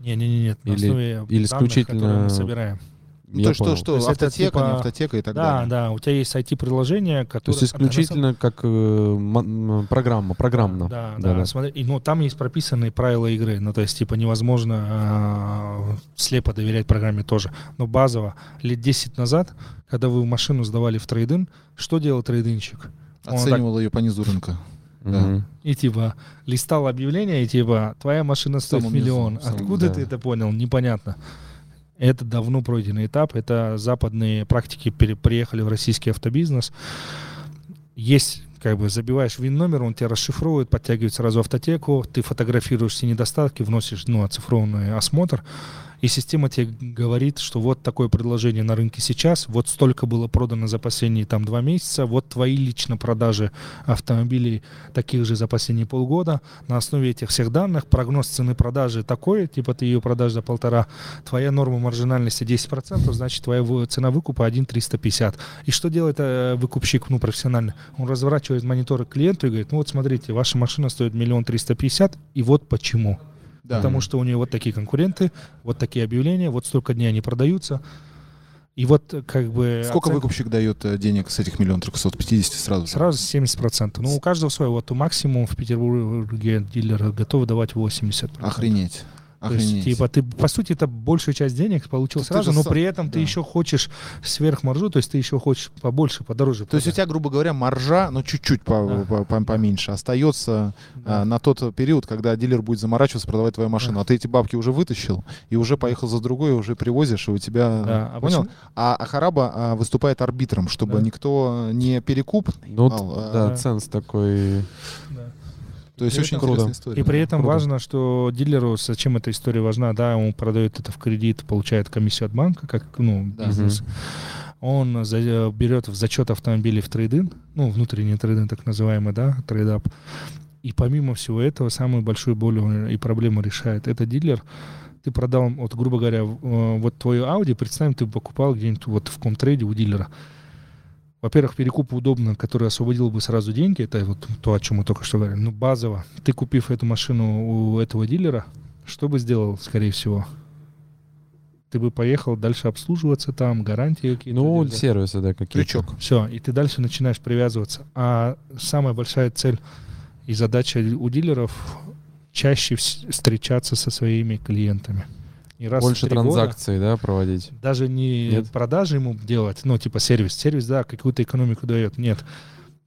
Не-не-не, на или- основе или данных, исключительно которые мы собираем. Ну, Я то, что, понял. что То есть это автотека, типа- не автотека и так да, далее. да, у тебя есть IT-приложение, То которое... есть исключительно как э, программа, программно. Да, да, смотри, и, ну, там есть прописанные правила игры, ну, то есть, типа, невозможно а, слепо доверять программе тоже. Но базово, лет 10 назад, когда вы машину сдавали в трейдинг, что делал трейдинщик? Оценивал ее по низу рынка. да. Мгм. И типа листал объявление, и типа твоя машина стоит низу, миллион. самом- Откуда да. ты это понял? Непонятно. Это давно пройденный этап. Это западные практики пере- приехали в российский автобизнес. Есть как бы забиваешь вин номер, он тебя расшифровывает, подтягивает сразу автотеку, ты фотографируешь все недостатки, вносишь ну, оцифрованный осмотр, и система тебе говорит, что вот такое предложение на рынке сейчас, вот столько было продано за последние там два месяца, вот твои лично продажи автомобилей таких же за последние полгода. На основе этих всех данных прогноз цены продажи такой, типа ты ее продашь за полтора, твоя норма маржинальности 10%, значит твоя цена выкупа 1,350. И что делает э, выкупщик, ну, профессионально? Он разворачивает мониторы клиенту и говорит, ну вот смотрите, ваша машина стоит миллион триста пятьдесят, и вот почему. Да. Потому что у нее вот такие конкуренты, вот такие объявления, вот столько дней они продаются. И вот как бы... Сколько оценка- выкупщик дает э, денег с этих миллион трехсот пятидесяти сразу? же? Сразу 70%. Ну, у каждого свое. Вот максимум в Петербурге дилеры готовы давать 80%. Охренеть. То есть, Охренеть. типа, ты, по сути, это большую часть денег получил Ты- ты сразу, но сам- при этом ты да. еще хочешь сверхмаржу, то есть ты еще хочешь побольше, подороже. То есть у продать. тебя, грубо говоря, маржа, ну чуть-чуть по- Да. по- по- поменьше, остается Да. а, на тот период, когда дилер будет заморачиваться, продавать твою машину. Да. А ты эти бабки уже вытащил и уже поехал за другой, уже привозишь, и у тебя... Да, а Понял? почему- А, а Хараба а, выступает арбитром, чтобы Да. никто не перекуп. Ну, а, да, да. ценс такой. То есть очень Круто. история. И при этом Круто. важно, что дилеру, зачем эта история важна, да, он продает это в кредит, получает комиссию от банка, как, ну, Да. бизнес. Он за- э, берет в зачет автомобилей в трейдин, ну, внутренний трейдин, так называемый, да, trade-up. И помимо всего этого, самую большую боль и проблему решает. Это дилер, ты продал, вот, грубо говоря, э, вот твою Audi, представим, ты покупал где-нибудь вот в комтрейде у дилера. Во-первых, перекуп удобно, который освободил бы сразу деньги, это вот то, о чем мы только что говорили. Ну, базово. Ты, купив эту машину у этого дилера, что бы сделал, скорее всего? Ты бы поехал дальше обслуживаться там, гарантии какие-то. Ну, держать. сервисы, да, какие-то. Крючок. Все, и ты дальше начинаешь привязываться. А самая большая цель и задача у дилеров чаще вс- встречаться со своими клиентами. И раз в Больше три года транзакций, да, проводить. даже не Нет? продажи ему делать, ну, типа сервис. Сервис, да, какую-то экономику дает. Нет.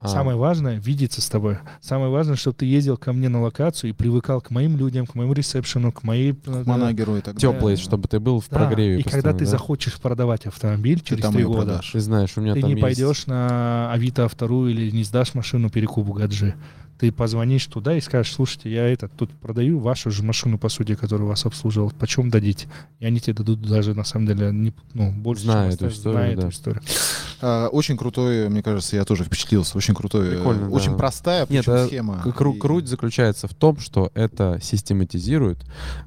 А, Самое важное — видеться с тобой. Самое важное, чтобы ты ездил ко мне на локацию и привыкал к моим людям, к моему ресепшену, к моей... э, К манагеру и так далее. Теплый, чтобы ты был в да. прогреве И когда ты да? захочешь продавать автомобиль Ты через три года, продашь. Ты знаешь, у меня ты там не есть... пойдешь на Авито вторую или не сдашь машину перекупу гаджи. Ты позвонишь туда и скажешь, слушайте, я этот тут продаю вашу же машину, по сути, которую вас обслуживал. Почем дадите? И они тебе дадут даже, на самом деле, не, ну, больше, Зная чем эту историю, зная да. эту историю. А, очень крутой, мне кажется, я тоже впечатлился. Очень крутой, э, Прикольно, очень да. простая Нет, а схема. Кру- И Круть заключается в том, что это систематизирует,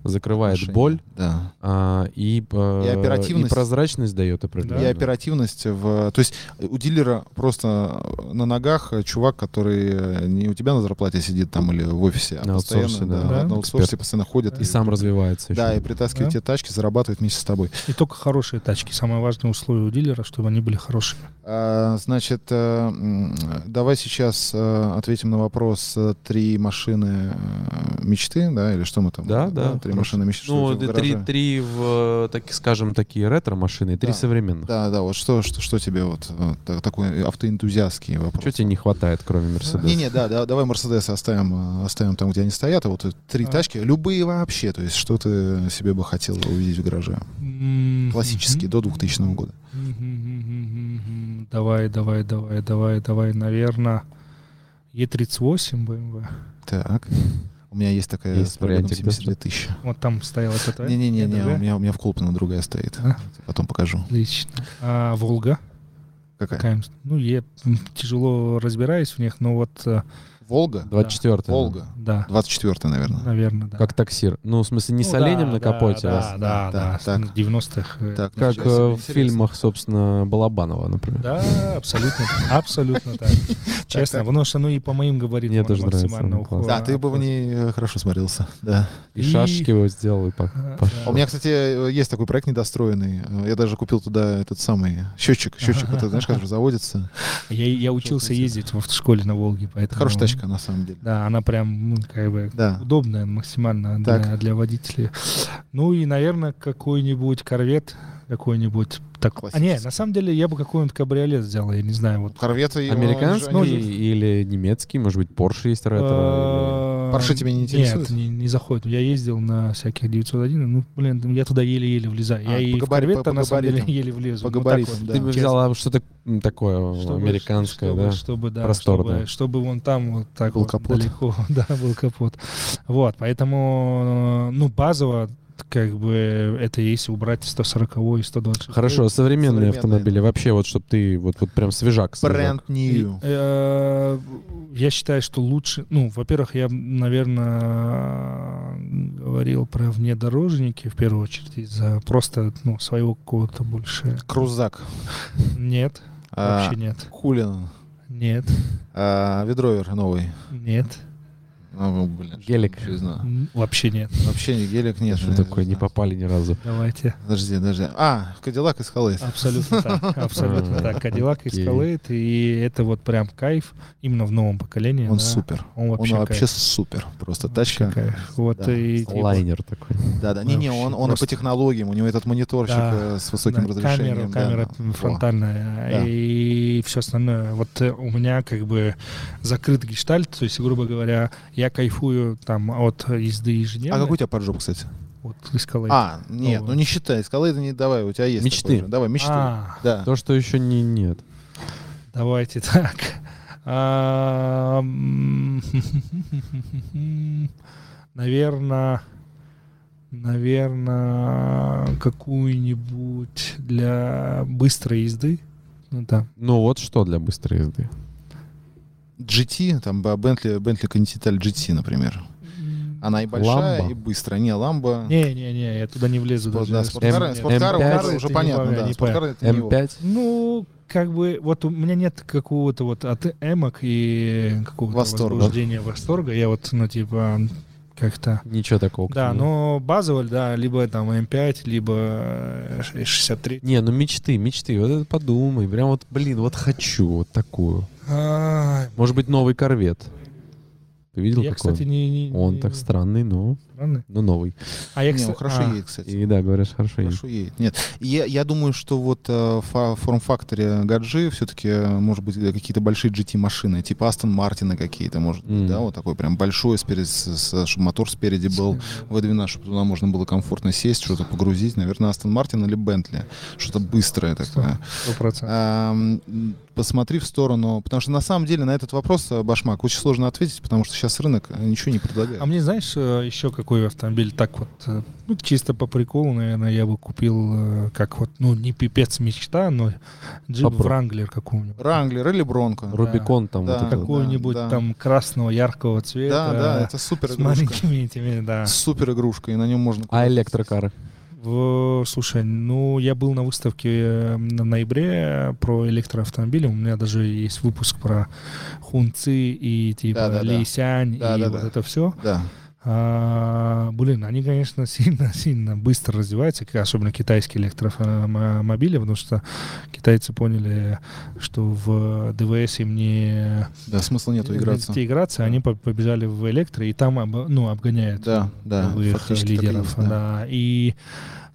закрывает отношения. боль Да. а, и, э, И оперативность. и прозрачность дает определенно. И оперативность в... То есть у дилера просто на ногах чувак, который не у тебя на зарплате сидит там или в офисе, а На постоянно аутсорсе, да. да, на аутсорсе Эксперт. постоянно ходит. И сам развивается еще. Да, и притаскивает Да. те тачки, зарабатывает вместе с тобой. И только хорошие тачки. Самое важное условие у дилера, чтобы они были хорошими. А, значит, э, давай сейчас э, ответим на вопрос э, три машины мечты, да, или что мы там? Да, да, Три хорошо. машины мечты. что Ну, три, три в, так скажем, такие ретро-машины, и три Да. современных. Да, да, вот что, что, что тебе вот та- такой автоэнтузиастский вопрос? Что тебе не хватает, кроме Мерседеса? Не-не, да, да, давай Мерседес оставим, э, оставим там, где они стоят, а вот три А. тачки, любые вообще, то есть что ты себе бы хотел увидеть в гараже? Классические, до 2000 года. Мгм. Давай, давай, давай, давай, давай, наверное, Е38 BMW. Так, у меня есть такая Есть с пробегом вариантик, да, 72 тысячи. Вот там стояла эта Не-не-не, у меня, у меня в Колпино другая стоит. А? Потом покажу. Отлично. А Волга? Какая? Какая? Ну, я тяжело разбираюсь в них, но вот, э, Волга? 24 Волга. Да, 24 наверное. наверное, да. Как таксир. Ну, в смысле, не Ну с оленем да, на да, капоте, Да, а да, да. Так, так. с 90-х. э, Так, как э, в интересно. фильмах, собственно, Балабанова, например. Да, абсолютно, абсолютно так. Честно, потому что, ну и по моим габаритам Мне тоже нравится, максимально. Да, ты бы в ней э, хорошо смотрелся. Да. И, И- шашечки вот сделал, и по- А, пошел. У меня, кстати, есть такой проект недостроенный. Я даже купил туда этот самый счетчик, счетчик, этот, знаешь, который заводится. Я, я учился ездить в школе на Волге, поэтому... Хорошая тачка, на самом деле. Да, она прям, ну, как бы, Да. удобная максимально Так. для, для водителей. Ну и, наверное, какой-нибудь корвет, какой-нибудь... Так... А не, на самом деле я бы какой-нибудь кабриолет сделал, я не знаю. Вот. Корветы... Американский они же- или немецкий, может быть, Porsche есть ретро. Э, Порше тебя не интересует? Нет, не, не заходит. Я ездил на всяких 901, ну, блин, я туда еле-еле влезаю. А, я и по в корвет по- на самом деле [LAUGHS] еле влезу. По Ну, габаритам, вот, да. Ты бы взяла что-то такое Чтобы- американское, чтобы, да? Чтобы, да, Просторное. Чтобы, чтобы вон там вот так Был вот капот. далеко, [LAUGHS] да, был капот. Вот, поэтому, э, ну, базово, как бы, это если убрать 140 и 120. Хорошо, современные Современные. автомобили. Вообще, вот чтобы ты вот, вот прям свежак. Brand new. Э, Я считаю, что лучше, ну, во-первых, я, наверное, говорил про внедорожники в первую очередь из-за просто, ну, своего какого-то больше. Крузак. Нет, А, вообще нет. Хулин. Нет, А, Ведровер новый. нет. А, блин, что Гелик. Вообще нет. Вообще не гелик, нет. Что такое, не попали ни разу. Давайте. Подожди, подожди. А, Кадиллак Escalade. Абсолютно так. [LAUGHS] Абсолютно так. Cadillac окей. Escalade. И это вот прям кайф. Именно в новом поколении. Он супер. Он Он вообще, вообще супер. Просто тачка. кайф. Вот Да. и Лайнер такой. Да, да. Не-не, он, он и по технологиям. У него этот мониторчик Да, э, с высоким да, разрешением. Камера, да. камера фронтальная Да. и все остальное. Вот э, у меня как бы закрыт гештальт, то есть, грубо говоря, я кайфую там от езды ежедневно. А какой у тебя поджог, кстати? Вот Escalade. А, нет, Новый. ну не считай. Escalade не давай, у тебя есть. Мечты. такой же. Давай, мечты. А, Да. То, что еще не нет. давайте [LAUGHS] так. Наверное, [LAUGHS] наверное, какую-нибудь для быстрой езды. Ну да. Ну вот что для быстрой езды. GT, там Bentley, Bentley Continental GT, например. Она и большая, Ламбо? и быстрая. Не, ламба. Не-не-не, я туда не влезу Спорт- даже. да, спорткары, Нет. спорткары, М5 кары уже понятно, не да. не Спорткары это не его. М5. Ну, как бы, вот у меня нет какого-то вот от эмок и какого-то Восторга. возбуждения, восторга. Я вот, ну, типа, как-то... Ничего такого. Да, но базово, да, либо там М5, либо э, 63. Не, ну мечты, мечты. Вот это подумай. Прям вот, блин, вот хочу вот такую. Может быть, новый корвет. Ты видел Я, такой? кстати, не... не- Он не- так странный, но, странный. но новый. А я, кстати... хорошо а, едет, кстати. И да, говорят, хорошо едет. Хорошо едет. Нет, я, я думаю, что вот э, в форм-факторе Гаджи все-таки, может быть, э, какие-то большие GT-машины, типа Астон Мартина какие-то, может быть, Мгм. да, вот такой прям большой, спереди, чтобы мотор спереди был, V12, чтобы туда можно было комфортно сесть, что-то погрузить. Наверное, Астон Мартин или Бентли. Что-то быстрое такое. Сто процентов. Ам, м, Посмотри в сторону, потому что на самом деле на этот вопрос, э, Башмак, очень сложно ответить, потому что сейчас рынок э, ничего не предлагает. А мне, знаешь, э, еще какой автомобиль так вот, э, ну, чисто по приколу, наверное, я бы купил, э, как вот, ну, не пипец мечта, но джип Попро- Вранглер какого-нибудь. Ранглер или Бронко. Рубикон там Да. вот это. Какого-нибудь да. там красного яркого Да, цвета. да, это супер с игрушка. маленькими этими, да. Супер игрушка, и на нем можно... А куда-то- электрокары? В- слушай, ну, я был на выставке э, на ноябре про электроавтомобили. У меня даже есть выпуск про хунцы и типа Да-да-да. Лейсянь и Да-да-да. вот это все. Да. А, блин, они, конечно, [LAUGHS] сильно-сильно быстро развиваются, особенно китайские электромобили, потому что китайцы поняли, что в ДВС им не Да, смысла нету играться. играться, они по- побежали в электро, и там ну, обгоняют Да, да, лидеров. есть, да. да. И,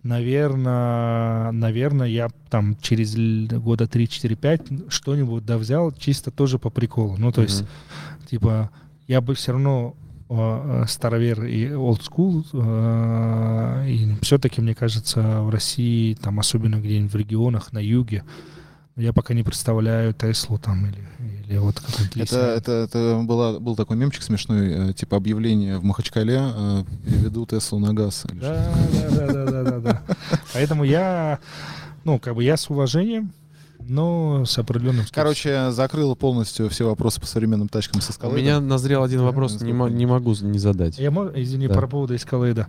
наверное, наверное, я там через года 3-4-5 что-нибудь да взял, чисто тоже по приколу. Ну, то есть, Мгм. типа, я бы все равно старовер и old school, э, и все-таки, мне кажется, в России, там, особенно где-нибудь в регионах, на юге, я пока не представляю Теслу там или, или вот какой-то Это, это, это была, был такой мемчик смешной, э, типа объявление в Махачкале, э, переведу Теслу на газ. да, да, да, да, да, да. Поэтому я, ну, как бы я с уважением, но с определенным скепсисом. Короче, закрыл полностью все вопросы по современным тачкам со У скалой. меня назрел один вопрос, не, не могу не задать. Я мо- извини, Да. по поводу эскалейда.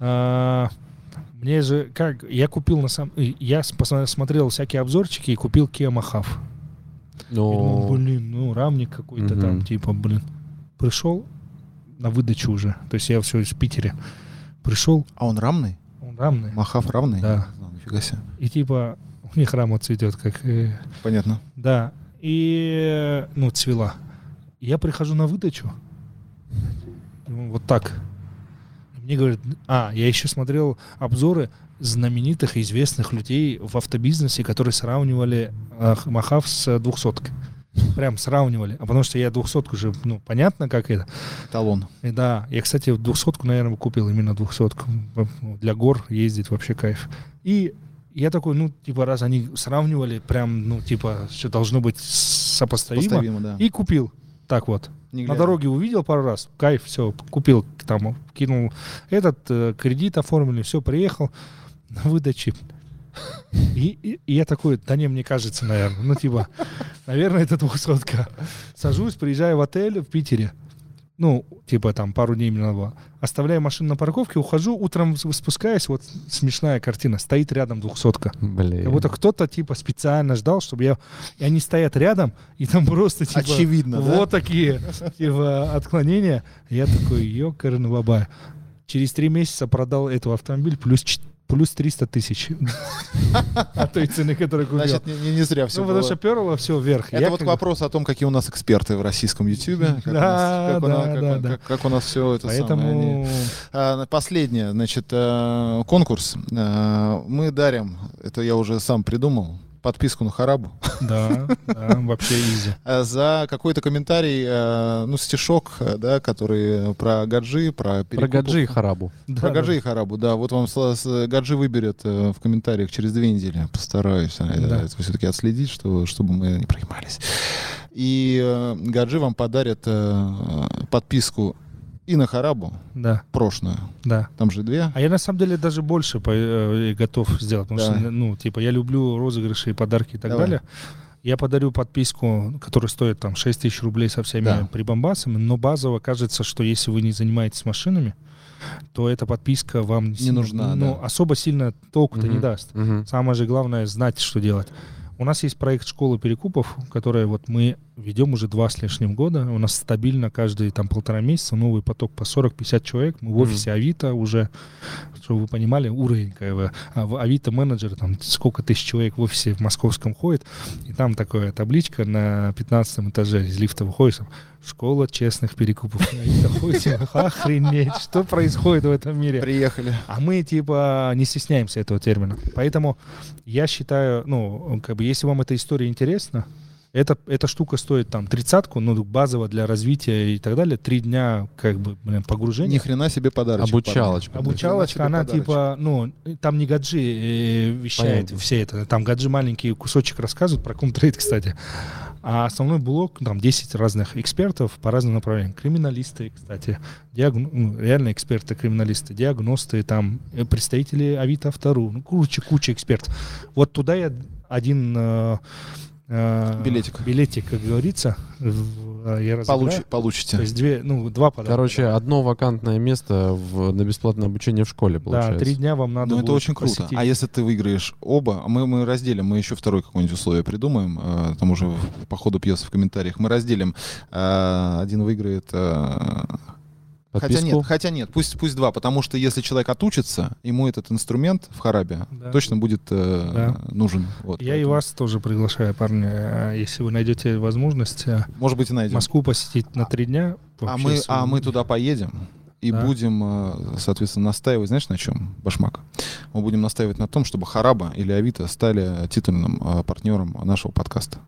А, мне же как, я купил на самом, я с- посмотрел смотрел всякие обзорчики и купил Kia Mahav. Я думал, Но... блин, ну рамник какой-то Мгм. там, типа, блин. Пришел на выдачу уже, то есть я все из Питера. Пришел, А он рамный? он рамный. Махав равный? Да. Ну, нифига себе. И типа, у них рама цветет, как э, Понятно. Да. И, ну, цвела. Я прихожу на выдачу. Ну, Вот так. Мне говорят, а, я еще смотрел обзоры знаменитых и известных людей в автобизнесе, которые сравнивали э, Махав с двухсоткой. Прям сравнивали. А потому что я двухсотку же, ну, понятно, как это. Талон. И да, я, кстати, двухсотку, наверное, купил именно двухсотку. Для гор ездить вообще кайф. И я такой, ну, типа, раз они сравнивали, прям, ну, типа, все должно быть сопоставимо. Поставимо, да. И купил. Так вот. Не На дороге увидел пару раз, кайф, все, купил, там, кинул этот, э, кредит оформили, все, приехал на выдаче. И, и- и я такой, да не, мне кажется, наверное, ну, типа, [LAUGHS] наверное, это двухсотка. Сажусь, приезжаю в отель в Питере, ну, типа там пару дней мне надо было. Оставляю машину на парковке, ухожу, утром спускаюсь, вот смешная картина, стоит рядом двухсотка. Блин. Как будто кто-то типа специально ждал, чтобы я... И они стоят рядом, и там просто типа... Очевидно, да? Вот такие типа отклонения. Я такой, ёкарный баба. Через три месяца продал этот автомобиль плюс, ч- плюс 300 тысяч [LAUGHS] от той цены, которую купил. Значит, не, не- зря все ну, потому что перло все вверх. Это Я вот как к вопросу о том, какие у нас эксперты в российском Ютубе. Как, у Да, нас- как у да, нас- как да, у- да. как- как у нас все это самое. Поэтому... они- А, Последнее, значит, э, конкурс. Э, Мы дарим, это я уже сам придумал, подписку на Харабу Да, да, вообще изи. э, за какой-то комментарий, э, ну, стишок, э, да, который про гаджи, про Про. Гаджи и Харабу. Про Да, Гаджи и Харабу, да. Вот вам Гаджи выберет в комментариях через две недели. Постараюсь Да. все-таки отследить, что, чтобы мы не проебались. И Гаджи вам подарит подписку и на Харабу, Да, прошлую. да. Там же две. А я на самом деле даже больше по- э, готов сделать, потому Давай. что, ну, типа, я люблю розыгрыши и подарки и так Давай. далее. Я подарю подписку, которая стоит там 6 тысяч рублей со всеми Да. прибамбасами, но базово кажется, что если вы не занимаетесь машинами, то эта подписка вам Не нужна, ну, да. особо сильно толку-то не Мгм. даст. Мгм. Самое же главное знать, что делать. У нас есть проект школы перекупов, который вот мы ведем уже два с лишним года. У нас стабильно каждые там полтора месяца новый поток по 40-50 человек. Мы в офисе Авито уже, чтобы вы понимали, уровень как бы. А в Авито менеджер, там сколько тысяч человек в офисе в московском ходит, и там такая табличка на 15 этаже из лифта выходишь, там, школа честных перекупов. Авито ходите, охренеть, что происходит в этом мире? Приехали. А мы, типа, не стесняемся этого термина. Поэтому я считаю, ну, как бы, если вам эта история интересна, эта, эта штука стоит там тридцатку, ну, базово для развития и так далее. Три дня, как бы, блин, Ни погружения. хрена себе подарочек. Обучалочка. парни. Обучалочка, Ни она себе типа, ну, там не гаджи э, вещает Понятно. все это. Там гаджи маленький кусочек рассказывают про комтрейд, кстати. А основной блок, там 10 разных экспертов по разным направлениям. Криминалисты, кстати, диагн- ну, реально эксперты-криминалисты, диагносты, там э, представители Авито Автору, ну, куча, куча экспертов. Вот туда я один э, э, Билетик. билетик, как говорится, в- э, я разыграю. Получи- получите. То есть две, ну, два подарка. Короче, одно вакантное место в, на бесплатное обучение в школе, да, получается. три дня вам надо Ну, это очень круто. посетить. А если ты выиграешь оба, а мы, мы разделим, мы еще второе какое-нибудь условие придумаем, э, там уже по ходу пьесы в комментариях, мы разделим, э, один выиграет... э, Хотя Подписку? нет, хотя нет, пусть, пусть два, потому что если человек отучится, ему этот инструмент в харабе Да. точно будет э, нужен. Вот, Я и поэтому, вас тоже приглашаю, парни. э, Если вы найдете возможность э, Может быть, и найдем. Москву посетить на три дня. А мы, а мы туда поедем и Да. будем, э, соответственно, настаивать, знаешь, на чем, Башмак? Мы будем настаивать на том, чтобы Хараба или Авито стали титульным э, партнером нашего подкаста.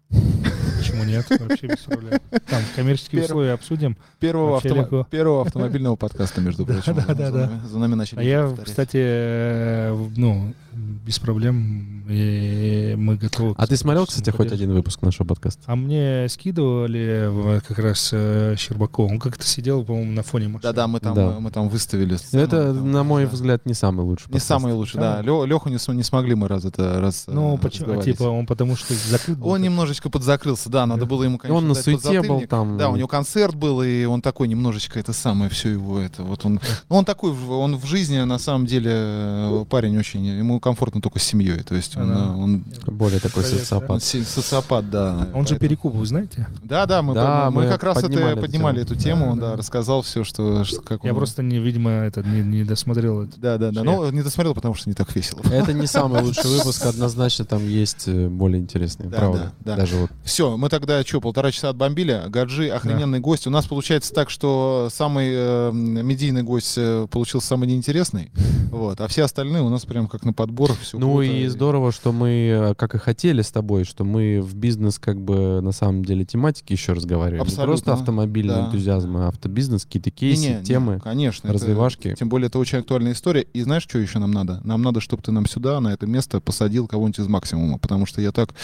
Почему нет? Вообще без проблем. Там коммерческие Первый- условия обсудим. Первого, легко. первого автомобильного подкаста, между [LAUGHS] прочим. да, да, За да. нами- За нами начали А я, кстати, э, ну, без проблем, и мы готовы. А ты смотрел, кстати, хоть один выпуск нашего подкаста? А мне скидывали как раз э, Щербаков. Он как-то сидел, по-моему, на фоне машины. Да-да, мы там, Да. мы там выставили Ну, сцену, Это, там, на мой да. взгляд, не самый лучший Не подкаст. самый лучший, да. Леху не, не смогли мы раз это раз Ну, э, почему? разговорить. Типа, он потому что закрыт был. Он немножечко подзакрылся, да, надо Да. было ему, конечно, он на суете был там. Да, у него концерт был, и он такой немножечко это самое, все его это, вот он, ну, он такой, он в жизни, на самом деле, э, парень очень, ему комфортно только с семьей, то есть он, Ага. э, он, Более такой да. он социопат. социопат, да. Он же поэтому- перекуп, вы знаете? Да, да, мы, Да, мы, мы как раз поднимали это поднимали эту тему, Да, он, да, да. рассказал все, что, что- как Я он- просто, не, видимо, это, не, не досмотрел это. Да, да, да. Ну, не досмотрел, потому что не так весело. [LAUGHS] Это не самый лучший выпуск, однозначно там есть э, более интересные, Да, правда. да, да. Даже вот Все, мы тогда что, полтора часа отбомбили. Гаджи охрененный гость. У нас получается так, что самый э, медийный гость э, получился самый неинтересный. [LAUGHS] Вот, а все остальные у нас прям как на подбор. Все Ну и здорово, что мы, э, как и хотели с тобой, что мы в бизнес как бы на самом деле тематики еще разговариваем. Не Абсолютно, просто автомобильный да. энтузиазм, а автобизнес, какие-то кейсы, темы. конечно. это- развивашки. тем более это очень актуальная история. И знаешь, что еще нам надо? Нам надо, чтобы ты нам сюда, на это место, посадил кого-нибудь из максимума. Потому что я так...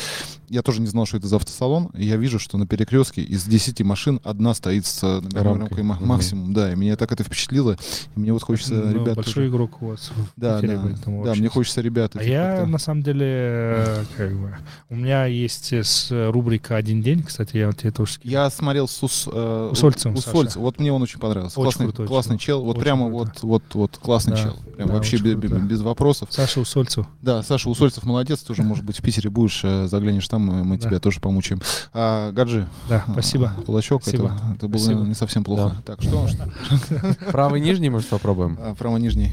Я тоже не знал, что это за автосалон. И я вижу, что на перекрестке из 10 машин одна стоит с э, номерной Рамкой. максимум. Да, и меня так это впечатлило. И мне вот хочется, Ну, ребят... большой тоже- игрок у вас. Да, да, да, мне хочется ребят... А этих я, на самом деле, э, как бы, у меня есть э, с рубрика «Один день», кстати, я вот тебе тоже. Я смотрел с Ус, э, Усольцем, Усольцем. Вот мне он очень понравился. Очень классный, крутой классный чел. чел. Вот Очень прямо круто. вот, вот, вот классный Да. чел. Прям Да, вообще очень бе- бе- круто. без вопросов. Саша Усольцев. Да, Саша Усольцев молодец, тоже, может быть, в Питере будешь, э, заглянешь там, и мы Да. тебя тоже помучаем. А, Гаджи, Да, спасибо. а, кулачок, Спасибо. Это, это было Спасибо. не совсем плохо. Так, что, [LAUGHS] Правый нижний, может, попробуем? право нижний.